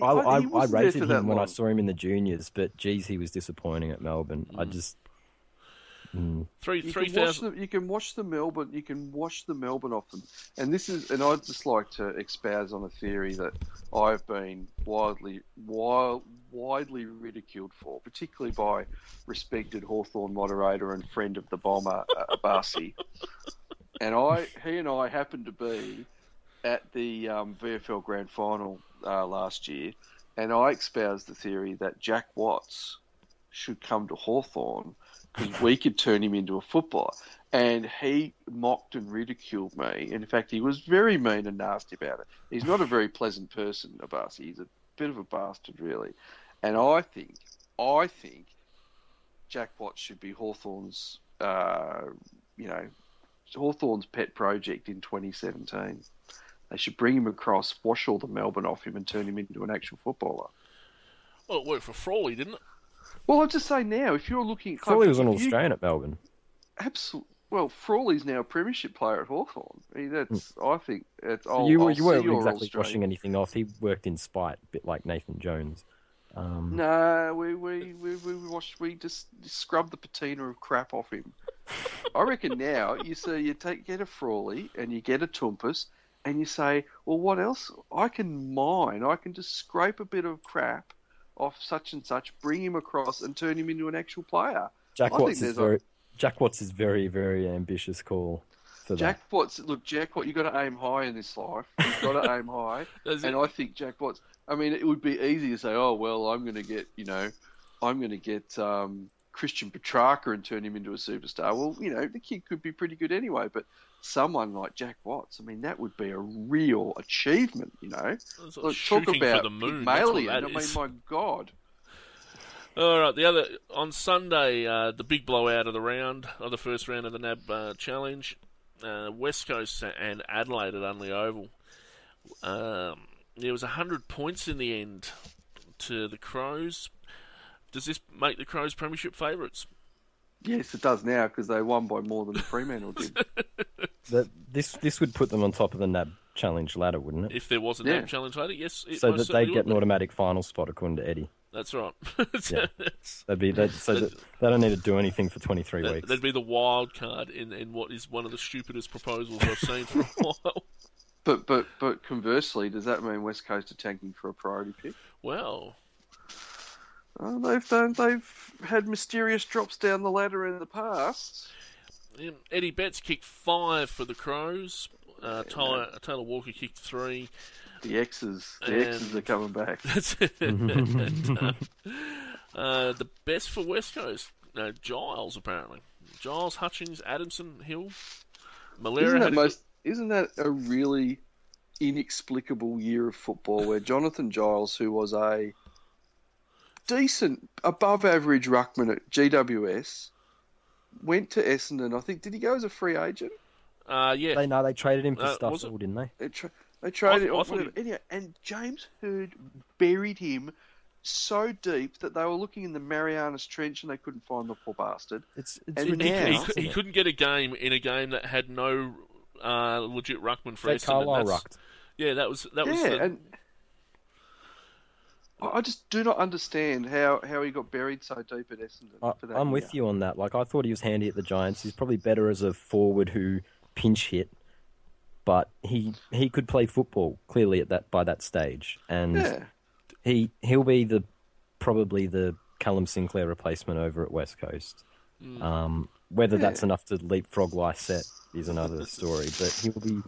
I, I, he I wasn't rated him when I saw him in the juniors, but geez, he was disappointing at Melbourne. I just three You three can, watch thousand. the, you can watch the Melbourne. You can watch the Melbourne off them, and this is. And I'd just like to espouse on a theory that I've been widely, wild, widely ridiculed for, particularly by respected Hawthorn moderator and friend of the bomber uh, Barsi. and I, he and I happened to be at the um, VFL Grand Final uh, last year, and I espoused the theory that Jack Watts should come to Hawthorn because we could turn him into a footballer. And he mocked and ridiculed me. In fact, he was very mean and nasty about it. He's not a very pleasant person, Abasi. He's a bit of a bastard, really. And I think, I think Jack Watts should be Hawthorn's, uh, you know, Hawthorn's pet project in 2017. They should bring him across, wash all the Melbourne off him, and turn him into an actual footballer. Well, it worked for Frawley, didn't it? Well, I'll just say now, if you're looking at Frawley was an if you- Australian at Melbourne. Absolutely. Well, Frawley's now a premiership player at Hawthorn. I mean, that's. I think it's. I'll, you I'll you weren't exactly Australian. washing anything off. He worked in spite, a bit like Nathan Jones. Um, No, we we we we watched. We just scrubbed the patina of crap off him. I reckon now you say you take get a Frawley and you get a Toumpas and you say, well, what else? I can mine. I can just scrape a bit of crap off such and such, bring him across, and turn him into an actual player. Jack I Watts is there's a- very Jack Watts is very very ambitious call for Jack Watts, look, Jack Watt, you got to aim high in this life. You've got to aim high. And it- I think Jack Watts. I mean, it would be easy to say, oh well, I'm going to get, you know, I'm going to get um, Christian Petracca and turn him into a superstar. Well, you know, the kid could be pretty good anyway. But someone like Jack Watts, I mean, that would be a real achievement. You know, like Look, talk about the moon. I mean, my God. All right, the other on Sunday, uh, the big blowout of the round of the first round of the NAB uh, Challenge, uh, West Coast and Adelaide at Unley Oval. Um, there was hundred points in the end to the Crows. Does this make the Crows premiership favourites? Yes, it does now because they won by more than the Fremantle did. That this this would put them on top of the NAB challenge ladder, wouldn't it? If there was a Yeah. NAB Challenge ladder, yes, it so that they'd get an automatic final spot according to Eddie. That's right. Yeah. That'd be that. So that they don't need to do anything for twenty three that, weeks. that'd be the wild card in, in what is one of the stupidest proposals I've seen for a while. But but but conversely, does that mean West Coast are tanking for a priority pick? Well, Oh, they've done, they've had mysterious drops down the ladder in the past. Um, Eddie Betts kicked five for the Crows. Uh, Tyler, Taylor Walker kicked three. The X's, the And- X's are coming back. That's it. And, uh, uh, the best for West Coast, uh, Giles apparently. Giles, Hutchings, Adamson, Hill, Malera. Isn't that a most? Isn't that a really inexplicable year of football where Jonathan Giles, who was a decent, above average ruckman at GWS, went to Essendon. I think did he go as a free agent? good- uh, yeah, They no, they traded him for Uh, stuff, was it? didn't they? They, tra- they traded I or thought he- Anyway, and James Hird buried him so deep that they were looking in the Marianas Trench and they couldn't find the poor bastard. It's it's And ridiculous. now- he, he couldn't get a game in a game that had no uh, legit ruckman for Jake Essendon. Carlisle rucked. Yeah, that was that was the, and I just do not understand how, how he got buried so deep at Essendon. I, for that I'm year. with you on that. Like I thought he was handy at the Giants. He's probably better as a forward who pinch hit, but he he could play football clearly at that by that stage, and Yeah, he he'll be the probably the Callum Sinclair replacement over at West Coast. Um, whether that's enough to leapfrog Lycett is another story, but he'll be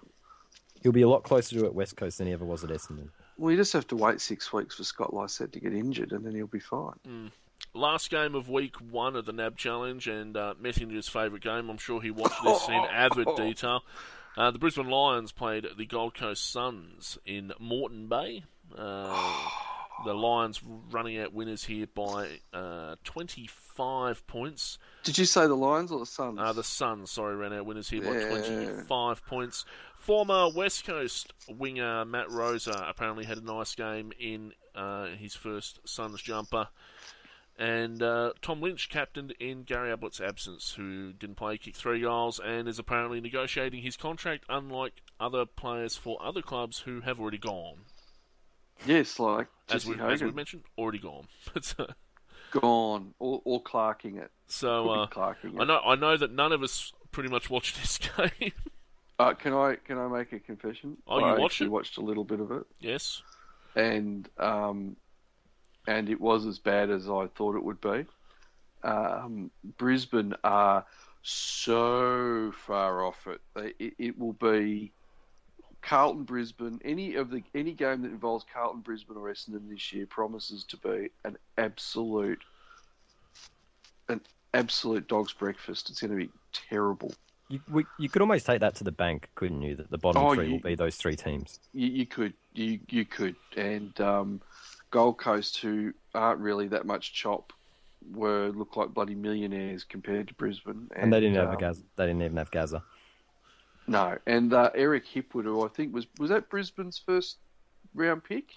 he'll be a lot closer to at West Coast than he ever was at Essendon. Well, you just have to wait six weeks for Scott Lycett to get injured, and then he'll be fine. last game of week one of the NAB Challenge and uh, Messenger's favourite game. I'm sure he watched this in avid detail. Uh, the Brisbane Lions played the Gold Coast Suns in Moreton Bay. Uh, the Lions running out winners here by uh, 25 points. Did you say the Lions or the Suns? Uh, the Suns, sorry, ran out winners here by 25 points. Former West Coast winger Matt Rosa apparently had a nice game in uh, his first Suns jumper. And uh, Tom Lynch captained in Gary Ablett's absence, who didn't play, kicked three goals, and is apparently negotiating his contract, unlike other players for other clubs who have already gone. Yes, like As, we, as we mentioned, already gone. so, gone or, or Clarking it. so uh, Clarking it. I know I know that none of us pretty much watched this game. Uh, can I can I make a confession? Oh, you I watched actually it? watched a little bit of it, yes. and um, and it was as bad as I thought it would be. Um, Brisbane are so far off it. It. It will be Carlton Brisbane. Any of the any game that involves Carlton Brisbane or Essendon this year promises to be an absolute an absolute dog's breakfast. It's going to be terrible. You, we, you could almost take that to the bank, couldn't you? That the bottom Oh, three you- will be those three teams. You, you could, you you could, and um, Gold Coast, who aren't really that much chop, were look like bloody millionaires compared to Brisbane. And, they didn't have um, a Gaza. They didn't even have Gaza. No, and uh, Eric Hipwood, who I think was was that Brisbane's first round pick.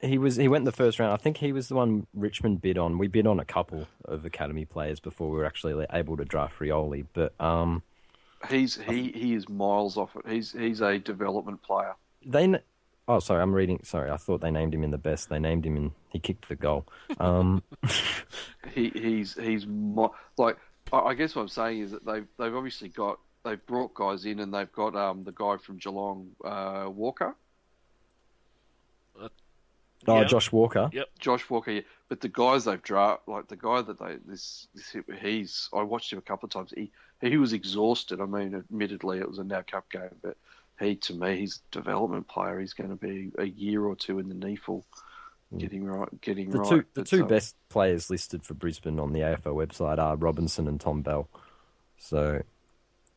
he was he went the first round. I think he was the one Richmond bid on. We bid on a couple of academy players before we were actually able to draft Rioli. But um, He's he he is miles off it. He's he's a development player. they. Oh, sorry, I'm reading. Sorry, I thought they named him in the best. They named him in. He kicked the goal. Um, He he's he's like I I guess what I'm saying is that they've they've obviously got they've brought guys in and they've got um the guy from Geelong uh, Walker oh, Yeah. Josh Walker. Yep. Josh Walker yeah. but the guys they've draft like the guy that they this, this he's I watched him a couple of times he he was exhausted I mean admittedly it was a NAB Cup game but he to me he's a development player he's going to be a year or two in the NEAFL getting right getting The right two the But, two um, best players listed for Brisbane on the AFL website are Robinson and Tom Bell. So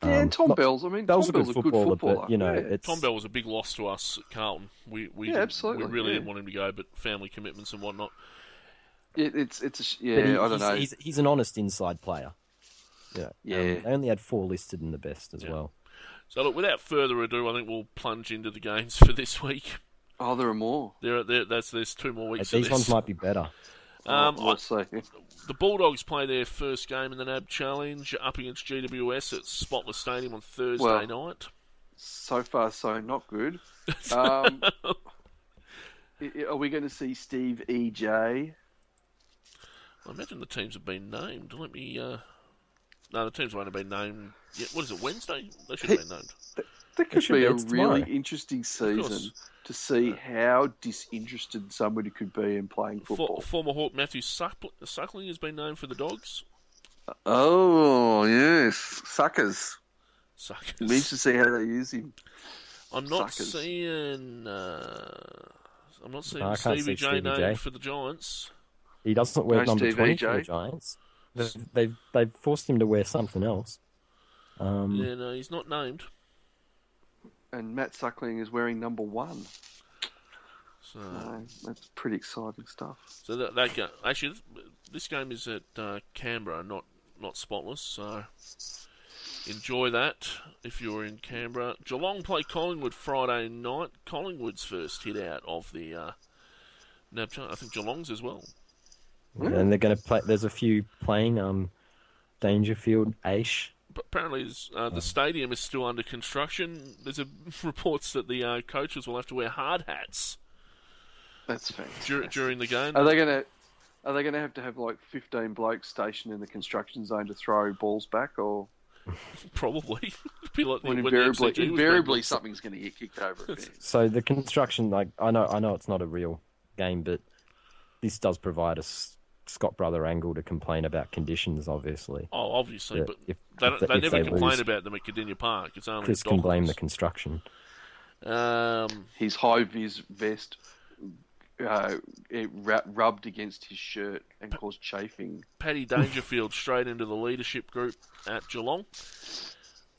yeah and um, Tom not- Bell's I mean Bell's Tom a good Bell's footballer, footballer but you know yeah. it's Tom Bell was a big loss to us at Carlton. We we, Yeah, absolutely, we really yeah. didn't want him to go, but family commitments and whatnot. It, it's it's a, yeah he- I don't he's, know He's, he's an honest inside player. Yeah, um, Yeah. they only had four listed in the best as Yeah. well. So look, without further ado, I think we'll plunge into the games for this week. oh there are more There, are- there that's there's two more But weeks. these of ones might be better. Um, we'll see. The Bulldogs play their first game in the NAB Challenge up against GWS at Spotless Stadium on Thursday Well- night. So far, so not good. Um, are we going to see Stevie J? I imagine the teams have been named. Let me. Uh... No, the teams won't have been named. Yet. What is it? Wednesday? They should have been named. That could be be. a It's really interesting season to see how disinterested somebody could be in playing For, football. former Hawk Matthew Suckling, Suckling has been named for the Dogs. Oh yes, suckers. Suckers. It means to see how they use him. I'm not Suckers. seeing. Uh, I'm not seeing No, I can't Stevie see J Stevie named J. for the Giants. He doesn't wear No number Steve twenty for the Giants. They've, they've they've forced him to wear something else. Um, Yeah, no, he's not named. And Matt Suckling is wearing number one. So, So that's pretty exciting stuff. so that, that ga- actually, this, this game is at uh, Canberra, not not spotless. So enjoy that if you're in Canberra. Geelong play Collingwood Friday night. Collingwood's first hit out of the uh, NAB. I think Geelong's as well. And they're going to play. There's a few playing. Um, Dangerfield, Aish. But apparently, it's, uh, the stadium is still under construction. There's a, reports that the uh, coaches will have to wear hard hats That's dur- during the game. Are they going to? Are they going to have to have like 15 blokes stationed in the construction zone to throw balls back, or Probably. Be like when when the invariably, MCG was being invariably something's going to get kicked over? a. So the construction, like I know, I know it's not a real game, but this does provide us Scott brother angle to complain about conditions. Obviously, Oh, obviously, Yeah, but if- they, if they, they- if never they complain lose. about them at Kardinia Park. It's only Chris can blame the construction. Um, His high vis vest uh, it ra- rubbed against his shirt and caused chafing. Paddy Dangerfield straight into the leadership group at Geelong,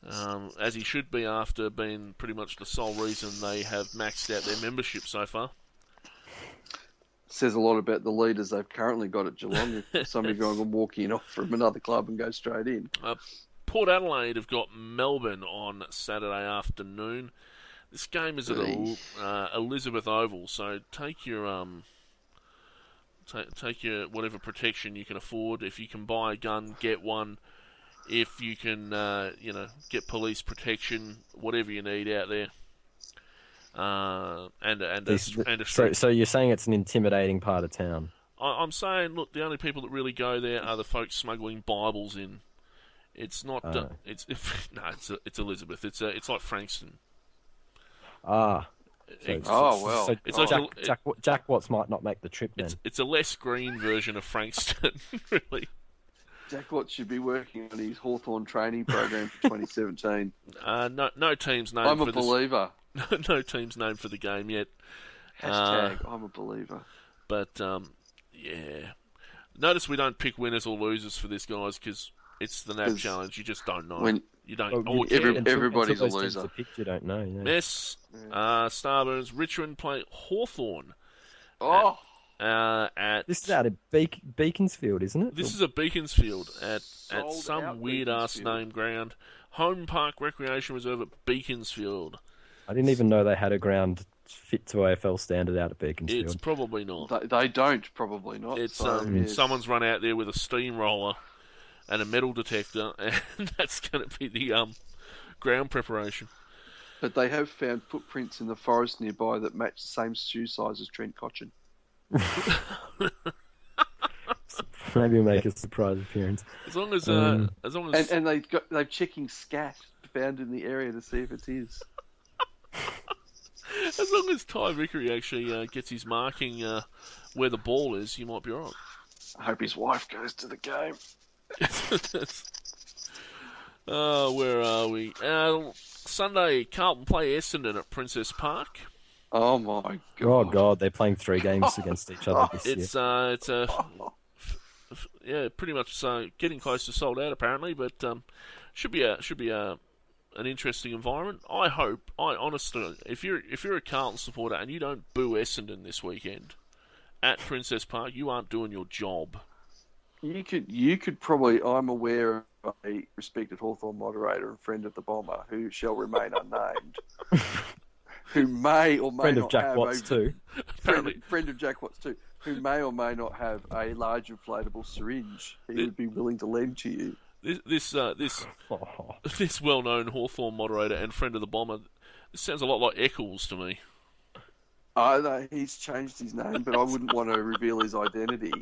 um, as he should be after being pretty much the sole reason they have maxed out their membership so far. Says a lot about the leaders they've currently got at Geelong. Somebody going to walk in off from another club and go straight in. Uh, Port Adelaide have got Melbourne on Saturday afternoon. This game is at uh, Elizabeth Oval, so take your um, take take your whatever protection you can afford. If you can buy a gun, get one. If you can, uh, you know, get police protection, whatever you need out there. Uh, and and a, This- and a so, so you're saying it's an intimidating part of town? I, I'm saying, look, the only people that really go there are the folks smuggling Bibles in. It's not. Uh, Oh. it's no. It's it's Elizabeth. It's uh, it's like Frankston. Ah, so, It's, Oh, well. So It's Jack, like a- Jack, Jack Watts might not make the trip then. it's, it's a less green version of Frankston, really. Jack Watts should be working on his Hawthorn training program for 2017. Uh, no no teams named I'm a for this. Believer. no teams name for the game yet. Hashtag I'm a believer. But um, yeah. Notice we don't pick winners or losers for this, guys, because it's the NAB 'Cause challenge. You just don't know. when- you don't. Well, you- every- everybody's until a loser. are picked, you don't know. Yeah. Mess, uh, Starburns, Richmond play Hawthorn Oh, uh, at This is out of Beak- Beaconsfield, isn't it? This is a Beaconsfield at at some weird ass name ground. Holm Park Recreation Reserve at Beaconsfield. I didn't even know they had a ground fit to AFL standard out at Beaconsfield. It's probably not. They, they don't probably not. It's so, um, yes. someone's run out there with a steamroller and a metal detector, and that's going to be the um, ground preparation. But they have found footprints in the forest nearby that match the same shoe size as Trent Cotchin. Maybe we'll make a surprise appearance. As long as, uh, Um, as long as, And, and they've got they're checking scat found in the area to see if it is. As long as Ty Vickery actually uh, gets his marking uh, where the ball is, you might be right. I hope his wife goes to the game. uh, where are we? Uh, Sunday, Carlton play Essendon at Princes Park. Oh my god! Oh god, they're playing three games against each other this year. It's uh, it's a yeah, pretty much uh, getting close to sold out apparently, but um, should be a should be a an interesting environment. I hope. I honestly, if you're if you're a Carlton supporter and you don't boo Essendon this weekend at Princes Park, you aren't doing your job. You could you could probably. I'm aware of a respected Hawthorn moderator and friend of the bomber who shall remain unnamed. who may or may Friend not of Jack have Watts a, too. Friend, friend of Jack Watts too, who may or may not have a large inflatable syringe he would be willing to lend to you. This this uh, this Oh, this well-known Hawthorn moderator and friend of the bomber. This sounds a lot like Eccles to me. I know he's changed his name, but I wouldn't want to reveal his identity.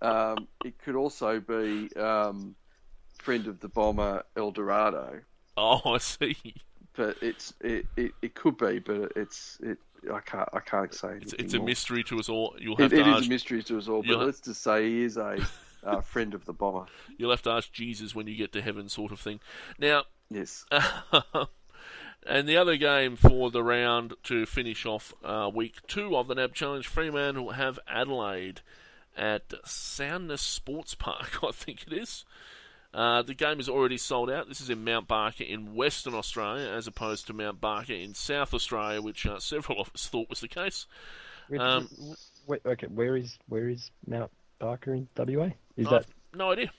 Um, it could also be um, friend of the bomber El Dorado, Oh, I see. but it's it, it, it could be, but it's it. I can't I can't say It's, anything it's a more. mystery to us all. You'll have It, to it is ask. a mystery to us all, but You'll- let's just say he is a uh, friend of the bomber. You'll have to ask Jesus when you get to heaven, sort of thing. Now, Yes. and the other game for the round to finish off uh, week two of the NAB Challenge, Fremantle will have Adelaide at Sounness Sports Park, I think it is. Uh, the game is already sold out. This is in Mount Barker in Western Australia, as opposed to Mount Barker in South Australia, which uh, several of us thought was the case. Wait, Um, wait, okay, where is where is Mount Barker in WA? Is I've that no idea,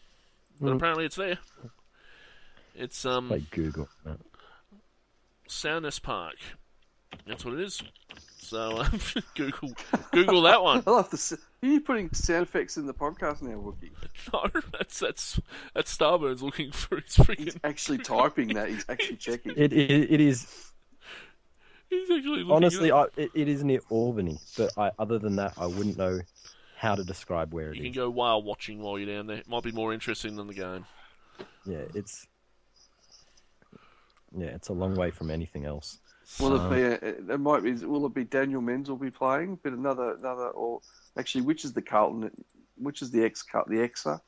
but Hmm. apparently it's there. It's um, like Google? No. Sounness Park. That's what it is. So um, Google Google that one. I love the. Are you putting sound effects in the podcast now, Wookie? No, that's that's that's Starburns looking for his He's freaking. actually typing that. He's actually checking. It, it it is He's actually looking. honestly. I, it, it is near Albany, but I, other than that, I wouldn't know how to describe where it you is. can go whale watching while you're down there. It might be more interesting than the game. Yeah, it's yeah, it's a long way from anything else. Will Um, it be? A, it might be. Will it be Daniel Menz will be playing? But another, another, or actually, which is the Carlton? Which is the ex? The Exa?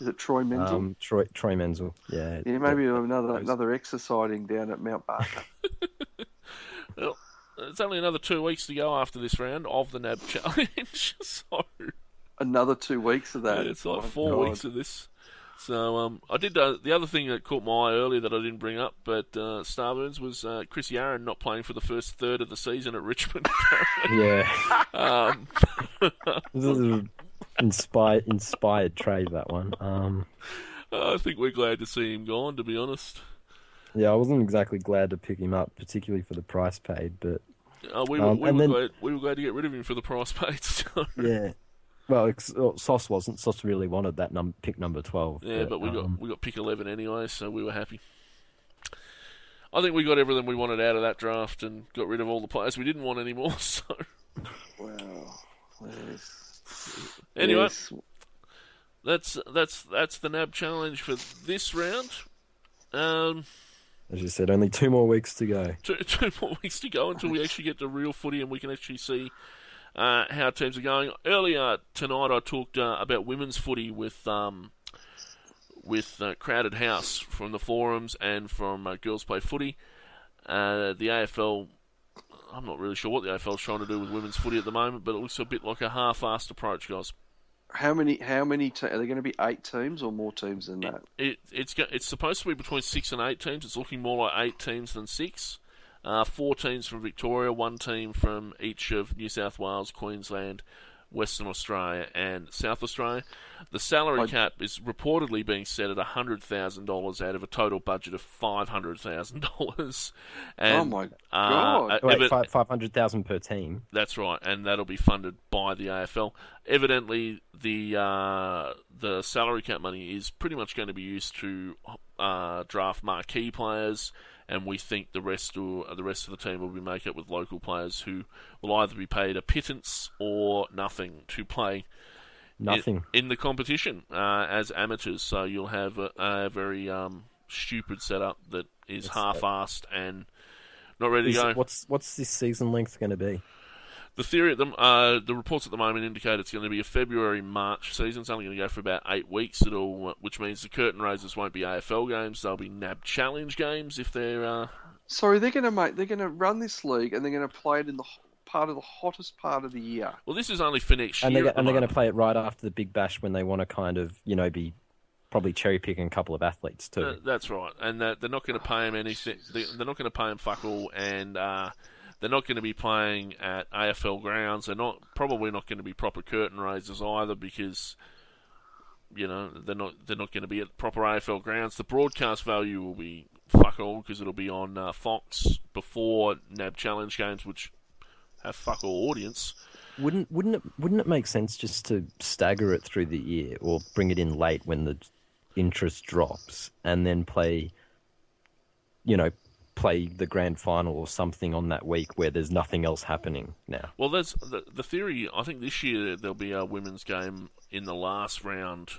Is it Troy Menzel? Um, Troy Troy Menzel, yeah, yeah, maybe another those- another Exa sighting down at Mount Barker. Well, it's only another two weeks to go after this round of the NAB Challenge. so another two weeks of that. Yeah, it's like My four God. weeks of this. So um, I did uh, the other thing that caught my eye earlier that I didn't bring up, but uh, Starburns was uh, Chris Yarran not playing for the first third of the season at Richmond. yeah. um, This is an inspired inspired trade that one. Um, I think we're glad to see him gone. To be honest, yeah, I wasn't exactly glad to pick him up, particularly for the price paid, but uh, we were, Um, we, were then- glad, we were glad to get rid of him for the price paid. So. yeah. Well, ex- well, Sauce wasn't. Sauce really wanted that num- pick number twelve. Yeah, but we got um, we got pick eleven anyway, so we were happy. I think we got everything we wanted out of that draft and got rid of all the players we didn't want anymore. So Wow. Yes. anyway, Yes. that's that's that's the NAB challenge for this round. Um, as you said, only two more weeks to go. two, two more weeks to go until we actually get to real footy and we can actually see uh, how teams are going. Earlier tonight, I talked uh, about women's footy with um, with uh, Crowded House from the forums and from uh, Girls Play Footy. Uh, the AFL, I'm not really sure what the AFL is trying to do with women's footy at the moment, but it looks a bit like a half-assed approach, guys. How many? How many? Te- are there going to be eight teams or more teams than that? It, it's go- it's supposed to be between six and eight teams. It's looking more like eight teams than six. Uh, four teams from Victoria, one team from each of New South Wales, Queensland, Western Australia, and South Australia. The salary I- cap is reportedly being set at hundred thousand dollars out of a total budget of five hundred thousand dollars. Oh my God. Wait, five five hundred thousand per team. that's right, and that'll be funded by the AFL. Evidently, the uh, the salary cap money is pretty much going to be used to uh, draft marquee players, and we think the rest will, the rest of the team will be make up with local players who will either be paid a pittance or nothing to play in- Nothing. in, the competition uh, as amateurs. So you'll have a, a very um, stupid setup that is half-assed and not ready to Is- go. what's what's this season length going to be? The theory at the uh, the reports at the moment indicate it's going to be a February March season. It's only going to go for about eight weeks. It'll, which means the curtain raisers won't be AFL games. They'll be NAB Challenge games if they're. Uh, Sorry, they're going to make. They're going to run this league, and they're going to play it in the part of the hottest part of the year. well, this is only for next And year. they at the and they're going to play it right after the Big Bash when they want to kind of you know be probably cherry picking a couple of athletes too. Uh, that's right, and that they're not going to pay him anything. They, they're not going to pay him fuck all, and uh, they're not going to be playing at AFL grounds. They're not probably not going to be proper curtain raisers either because you know they're not they're not going to be at proper AFL grounds. The broadcast value will be fuck all because it'll be on uh, Fox before NAB Challenge games, which have fuck all audience. Wouldn't wouldn't it wouldn't it make sense just to stagger it through the year or bring it in late when the interest drops and then play you know play the grand final or something on that week where there's nothing else happening now. Well, there's the, the theory. I think this year there'll be a women's game in the last round,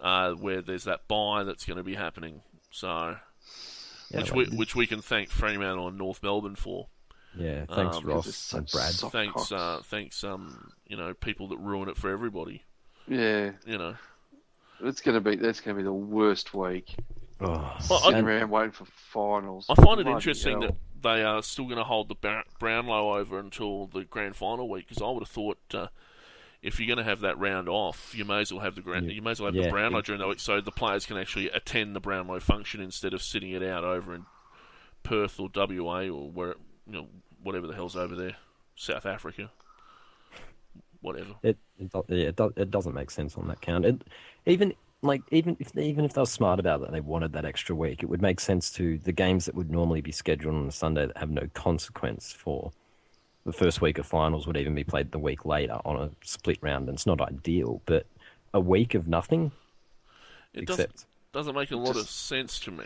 uh, where there's that buy that's going to be happening. So, Yeah, which we which we can thank Fremantle and North Melbourne for. yeah, thanks um, Ross just and Brad. thanks, uh, thanks, um, you know, people that ruin it for everybody. Yeah, You know, it's going to be. That's going to be the worst week. Oh, Well, I- around waiting for finals. I find it Bloody interesting hell. that they are still going to hold the Brownlow over until the grand final week because I would have thought. Uh, if you're going to have that round off, you may as well have the grand, Yeah. you may as well have Yeah. the Brownlow during the week, so the players can actually attend the Brownlow function instead of sitting it out over in Perth or WA or where you know whatever the hell's over there, South Africa, whatever. It it, yeah, it, do, it doesn't make sense on that count. It, even like even if even if they were smart about it, they wanted that extra week. It would make sense to the games that would normally be scheduled on a Sunday that have no consequence for the first week of finals would even be played the week later on a split round. And it's not ideal, but a week of nothing. It doesn't doesn't make a lot of sense to me.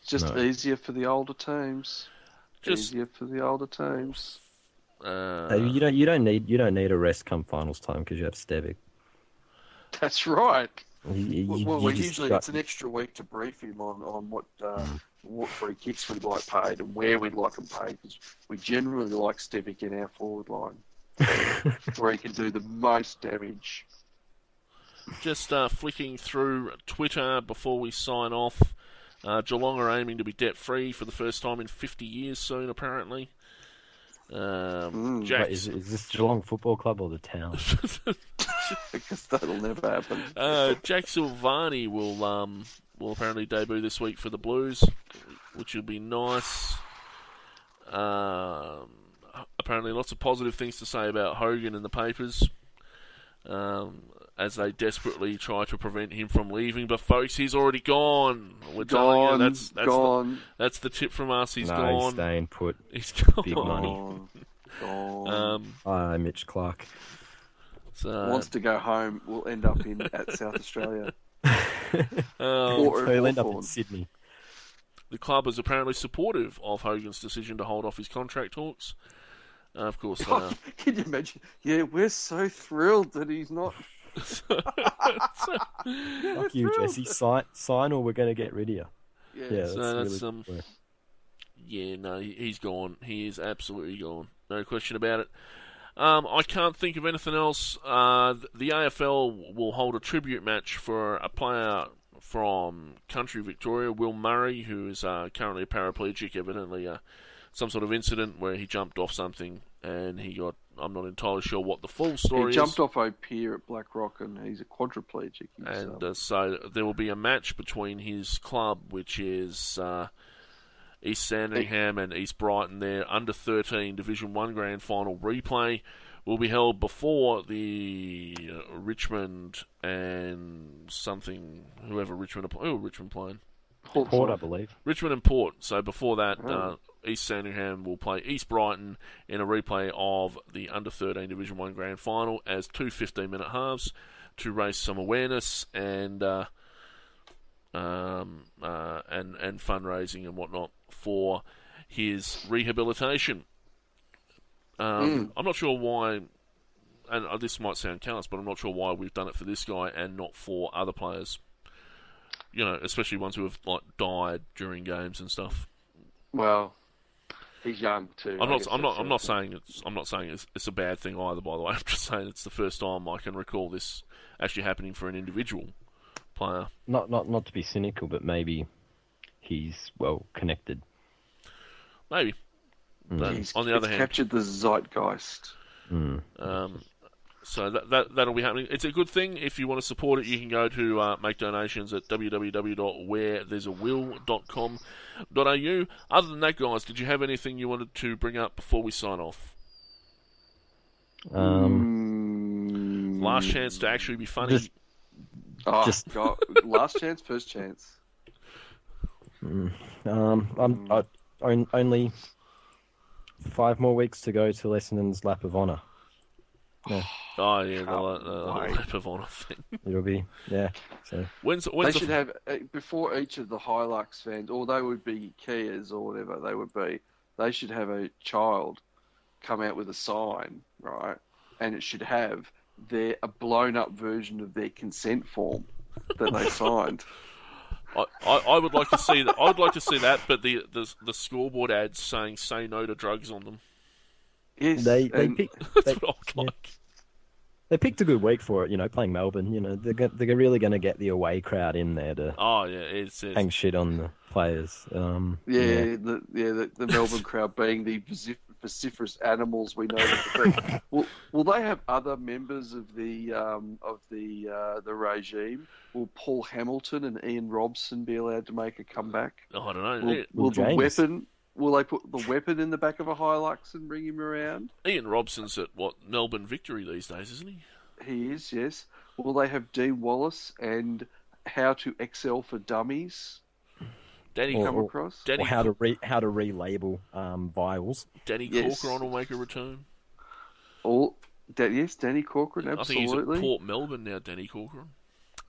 It's just No. easier for the older teams. Just easier for the older teams. uh, you don't you don't need you don't need a rest come finals time because you have Stevic. That's right. You, you- Well, you well, just usually got- it's an extra week to brief him on, on what uh, Mm. what free kicks we'd like paid and where we'd like them paid because we generally like Stevic in our forward line where he can do the most damage. Just uh, flicking through Twitter before we sign off. Uh, Geelong are aiming to be debt free for the first time in 50 years soon, apparently. Um, Mm. Jack, Wait, is, is this Geelong Football Club or the town? because that'll never happen. uh, Jack Silvagni will um, will apparently debut this week for the Blues, which will be nice. Um, apparently, lots of positive things to say about Hogan in the papers. Um, as they desperately try to prevent him from leaving, but folks, he's already gone. We're telling you gone, that's that's the, gone, that's the tip from us. He's no, gone. he's staying put. He's gone. Big money. gone, gone. Um, Hi, Mitch Clark. so, Wants to go home. We'll end up in at South Australia. um, or he'll end up in Sydney. the club is apparently supportive of Hogan's decision to hold off his contract talks. Uh, of course, uh, Can you imagine? Yeah, we're so thrilled that he's not. Fuck you, Jesse. Sign, sign, or we're going to get rid of you. Yeah, Yeah, that's, So that's, really um, yeah. yeah, no, he- he's gone. He is absolutely gone. No question about it. Um, I can't think of anything else. Uh, the AFL will hold a tribute match for a player from country Victoria, Will Murray, who is uh, currently a paraplegic, evidently uh, some sort of incident where he jumped off something and he got. I'm not entirely sure what the full story he is. jumped off a pier at Black Rock and he's a quadriplegic. He's, and um, uh, so there will be a match between his club, which is uh, East Sandringham and East Brighton. Their under thirteen Division One grand final replay will be held before the uh, Richmond and something, whoever Richmond are, oh, Richmond playing. Port, I believe. Richmond and Port. So before that, Oh. East Sandringham will play East Brighton in a replay of the Under 13 Division 1 Grand Final as two 15 minute halves to raise some awareness and uh, um, uh, and and fundraising and whatnot for his rehabilitation. Um, I'm not sure why, and uh, this might sound callous, but I'm not sure why we've done it for this guy and not for other players. You know, especially ones who have like died during games and stuff. Well, he's young too. I'm not. I'm not. I'm not saying it's. I'm not saying it's, it's a bad thing either. By the way, I'm just saying it's the first time I can recall this actually happening for an individual player. Not not not to be cynical, but maybe he's well connected. Maybe. But He's, on the other it's hand, captured the zeitgeist. Um, so that, that that'll be happening. It's a good thing. If you want to support it, you can go to uh, make donations at www.wheretheresawill.com.au. Other than that, guys, did you have anything you wanted to bring up before we sign off? Um, Mm, Last chance to actually be funny. Just- oh, just- God, last chance, first chance. um, I'm I, only five more weeks to go to Essendon's lap of honour. Oh yeah, the, uh, the wait. lap of honour thing. It'll be yeah. So When's They when's should the, have uh, before each of the Hilux fans, or they would be Kias or whatever they would be. They should have a child come out with a sign, right? And it should have their a blown up version of their consent form that they signed. I, I, I would like to see that. I would like to see that, but the the, the scoreboard ads saying "Say no to drugs" on them. Yes, they they and picked That's they, what I'd yeah. like. they picked a good week for it. You know, playing Melbourne. You know, they're they're really going to get the away crowd in there to Oh yeah, it's, it's hang shit on the players. Um, yeah, the yeah the, the Melbourne crowd being the vociferous animals we know them to. Will, will they have other members of the um, of the uh, the regime? Will Paul Hamilton and Ian Robson be allowed to make a comeback? I don't know. Will, Ian- will the weapon? Will they put the weapon in the back of a Hilux and bring him around? Ian Robson's at what Melbourne Victory these days, isn't he? He is, yes. Will they have Dean Wallace and How to Excel for Dummies Danny Or- come or- across? Danny or how to re- how to relabel um, vials. Danny Yes. Corcoran will make a return. Or Da- yes, Danny Corcoran, I think he's at absolutely. Port Melbourne now. Danny Corcoran.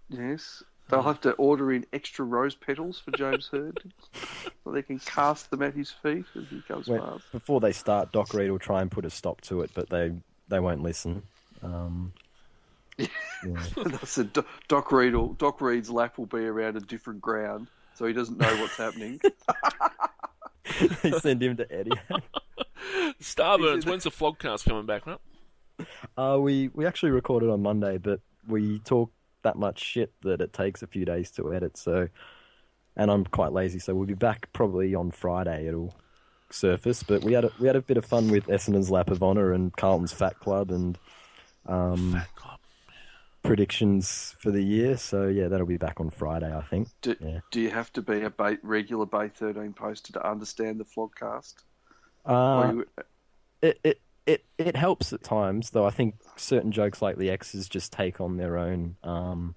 Yes. They'll have to order in extra rose petals for James Hird so they can cast them at his feet as he comes When- past. before they start, Doc Reid will try and put a stop to it, but they they won't listen. Um, yeah. I said Doc Reid will, Doc Reid's lap will be around a different ground, so he doesn't know what's happening. they send him to Eddie. Starburns, when's the vlogcast coming back, mate? Uh, we we actually recorded on Monday, but we talk that much shit that it takes a few days to edit. So, and I'm quite lazy, so we'll be back probably on Friday. It'll surface, but we had a, we had a bit of fun with Essendon's lap of honour and Carlton's Fat Club and um, Fat Club. predictions for the year. So yeah, that'll be back on Friday, I think. Do, Yeah. do you have to be a ba- regular Bay 13 poster to understand the vlogcast? Uh, you- it, it it it helps at times, though. I think certain jokes like the X's just take on their own. Um,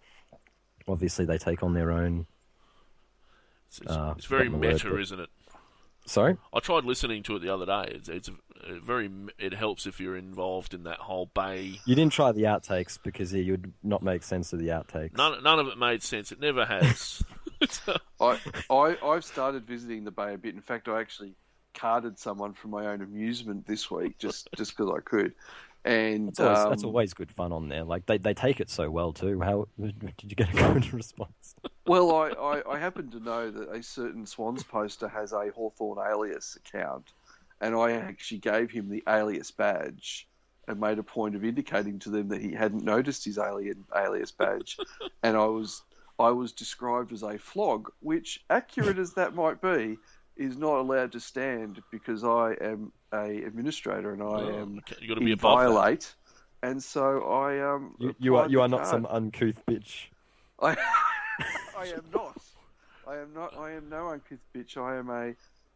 obviously, they take on their own. It's, it's, Uh, it's very forgotten the word, meta, but- isn't it? Sorry. I tried listening to it the other day. It's, it's a very. It helps if you're involved in that whole bay. You didn't try the outtakes because you would not make sense of the outtakes. None, none of it made sense. It never has. I, I, I've started visiting the Bay a bit. In fact, I actually carded someone for my own amusement this week, just just because I could. And That's always, um, that's always good fun on there. Like they, they take it so well too. How did you get a good response? Well, I, I, I happen to know that a certain Swans poster has a Hawthorn alias account, and I actually gave him the alias badge and made a point of indicating to them that he hadn't noticed his alien alias badge, and I was I was described as a flog, which, accurate as that might be, is not allowed to stand because I am a administrator and I am you got to be above that. and so I um You, you are you are not card. some uncouth bitch. I, I am not. I am not. I am no uncouth bitch. I am a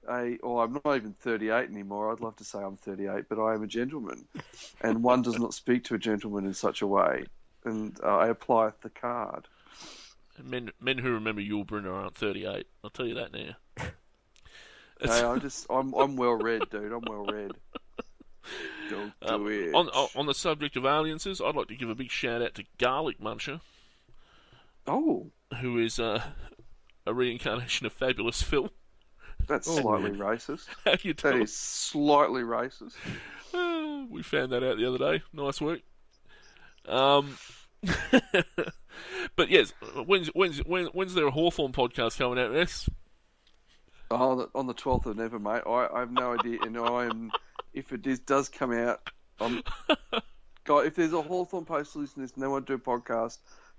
a, or I'm not even 38 anymore. I'd love to say I'm 38, but I am a gentleman, and one does not speak to a gentleman in such a way. And uh, I apply the card. Men men who remember Yul Brynner aren't 38. I'll tell you that now. Hey, I just I'm I'm well read, dude. I'm well read. Don't do Um, it. on, on the subject of aliases, I'd like to give a big shout out to Garlic Muncher, oh, who is uh, a reincarnation of Fabulous Phil. that's Oh. slightly racist. How you That doing? slightly racist. Uh, we found that out the other day. Nice work. Um, but yes, when's when's when, when's there a Hawthorn podcast coming out? Yes, Oh, on the 12th of November, mate. I, I have no idea, and I am. If it is, does come out, I'm. God, if there's a Hawthorn post listening to this, and they want to do a podcast,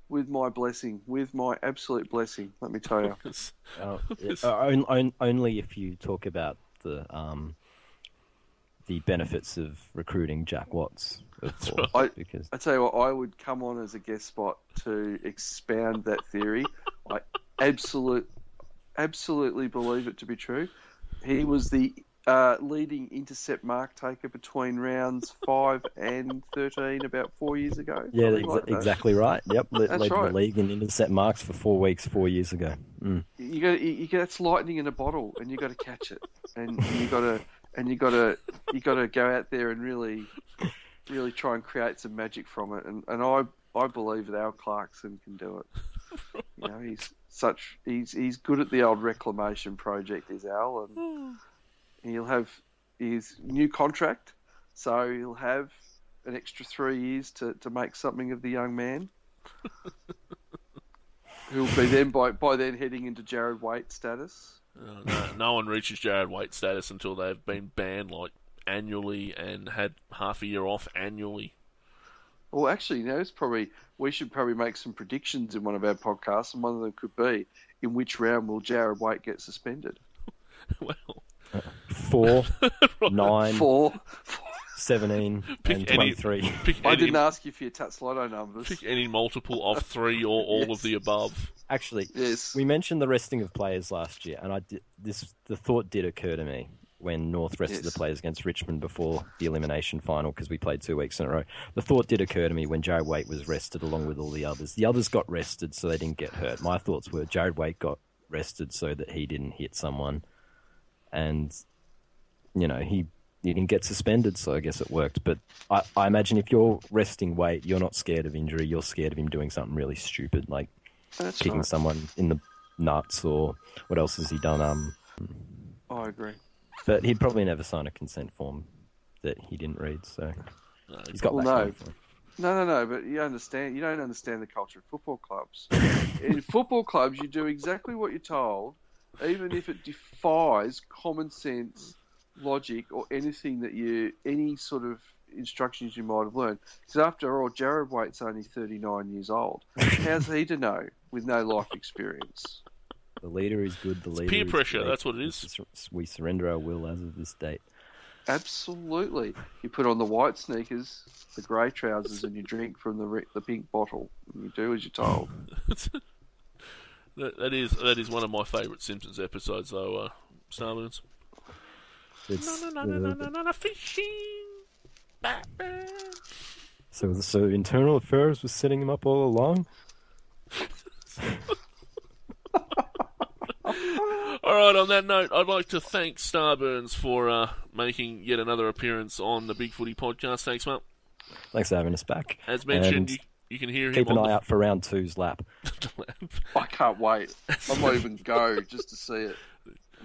with my blessing, with my absolute blessing, let me tell you. Uh, uh, on, on, only if you talk about the um, the benefits of recruiting Jack Watts, of course, I- because I tell you what, I would come on as a guest spot to expound that theory. I absolute, absolutely believe it to be true. He was the uh, leading intercept mark taker between rounds five and thirteen about four years ago. yeah, exa- like exactly right. Yep, led, That's led right. the league in intercept marks for four weeks, four years ago. Mm. You got you, you that's lightning in a bottle, and you got to catch it, and you got to and you got to you got to go out there and really, really try and create some magic from it. And and I I believe that Al Clarkson can do it. You know, he's such he's he's good at the old reclamation project, is Al, and he'll have his new contract, so he'll have an extra three years to, to make something of the young man. Who'll be then by by then heading into Jarrad Waite status. Uh, no, no one reaches Jarrad Waite status until they've been banned like annually and had half a year off annually. Well, actually, you know, it's probably we should probably make some predictions in one of our podcasts, and one of them could be in which round will Jarrad Waite get suspended? well, Four, nine, Four. 17, Pick and any- 23. pick I any, didn't ask you for your Tattslotto numbers. pick any multiple of three or all of the above. Actually, Yes. we mentioned the resting of players last year, and I did, this the thought did occur to me when North rested Yes. the players against Richmond before the elimination final because we played two weeks in a row. The thought did occur to me when Jarrad Waite was rested along with all the others. The others got rested so they didn't get hurt. My thoughts were Jarrad Waite got rested so that he didn't hit someone, and you know he. He didn't get suspended, so I guess it worked. But I, I imagine if you're resting Waite, you're not scared of injury. You're scared of him doing something really stupid, like That's kicking right. someone in the nuts or what else has he done? Um, I agree. But he'd probably never sign a consent form that he didn't read, so No, he's got Well, no. going for him. No, no, no. But you understand. You don't understand the culture of football clubs. In football clubs, you do exactly what you're told, even if it defies common sense, logic, or anything that you, any sort of instructions you might have learned. Because after all, Jarrad Waite's only 39 years old. How's he to know with no life experience? The leader is good. The leader peer pressure, great. that's what it We is. sur- We surrender our will as of this date. Absolutely. You put on the white sneakers, the grey trousers, and you drink from the re- the pink bottle. And you do as you're told. that, that is that is one of my favourite Simpsons episodes, though. Uh, Starburns. It's, No, no, no, no, no, no, no, fishing. Batman. So, so internal affairs was setting him up all along. All right. On that note, I'd like to thank Starburns for uh, making yet another appearance on the Big Footy podcast. Thanks, Mark. Thanks for having us back. As mentioned, you, you can hear him keep an on eye the out for round two's lap. I can't wait. I might even go just to see it.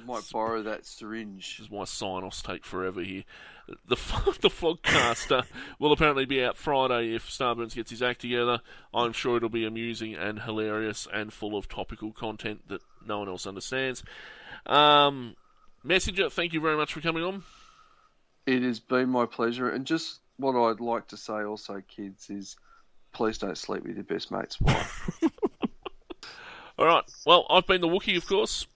Might borrow that syringe. This is why sign-offs take forever here. The the Fogcaster will apparently be out Friday if Starburns gets his act together. I'm sure it'll be amusing and hilarious and full of topical content that no one else understands. Um, Messenger, thank you very much for coming on. It has been my pleasure. And just what I'd like to say also, kids, is please don't sleep with your best mate's wife. All right. Well, I've been the Wookiee, of course.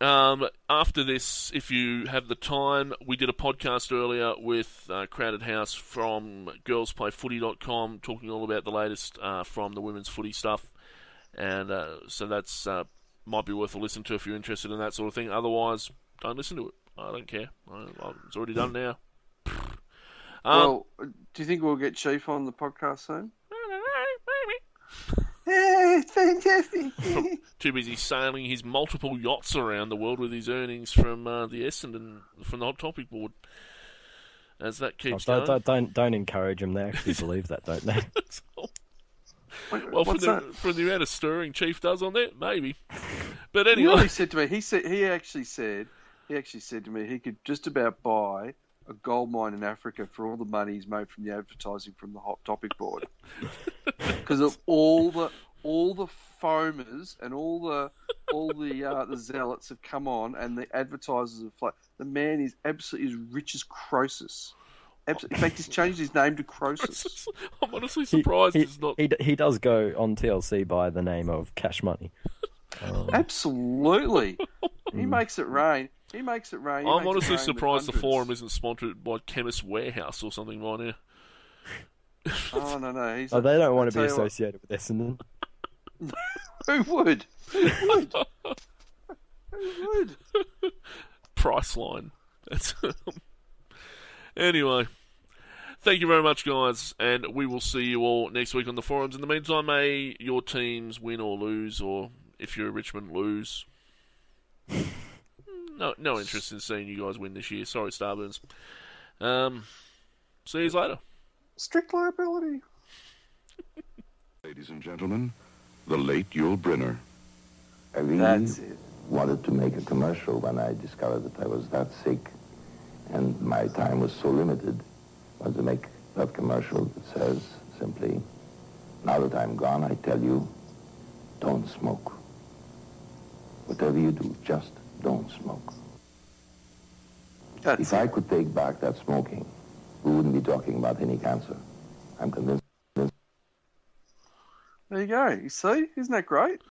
Um, after this, if you have the time, we did a podcast earlier with uh, Crowded House from girlsplayfooty.com talking all about the latest uh, from the women's footy stuff. And uh, so that's uh, might be worth a listen to if you're interested in that sort of thing. Otherwise, Don't listen to it. I don't care. I, I, it's already done now. Um, well, do you think we'll get Chief on the podcast soon? I don't know, maybe. Yeah, it's fantastic. Too busy sailing his multiple yachts around the world with his earnings from uh, the Essendon from the Hot Topic board. As that Oh, keeps don't, going. don't, don't don't encourage them. They actually believe that, don't they? well, from the, that? from the amount of stirring Chief does on that, maybe. But You know anyway, he said to me? He said he actually said he actually said to me he could just about buy a gold mine in Africa for all the money he's made from the advertising from the Hot Topic board because of all the all the foamers and all the all the uh, the zealots have come on and the advertisers have flat. The man is absolutely as rich as Croesus. Absolutely. In fact, he's changed his name to Croesus. I'm honestly surprised he, it's not. he, he does go on TLC by the name of Cash Money. Absolutely, he makes it rain. He makes it rain. He I'm honestly rain surprised the hundreds. forum isn't sponsored by Chemist Warehouse or something by now. Oh no no, he's Oh, they don't want to be tell you what. associated with Essendon. Who would? Who would? Who would? Priceline. That's anyway. Thank you very much, guys, and we will see you all next week on the forums. In the meantime, may your teams win or lose, or if you're a Richmond, lose. No, no interest in seeing you guys win this year. Sorry, Starburns. Um, see you later. Strict liability. Ladies and gentlemen, the late Yul Brynner. I really That's it. wanted to make a commercial when I discovered that I was that sick and my time was so limited. I wanted to make that commercial that says simply, now that I'm gone, I tell you, don't smoke. Whatever you do, just don't smoke. That's If it. I could take back that smoking, we wouldn't be talking about any cancer. I'm convinced. There you go. You see, isn't that great?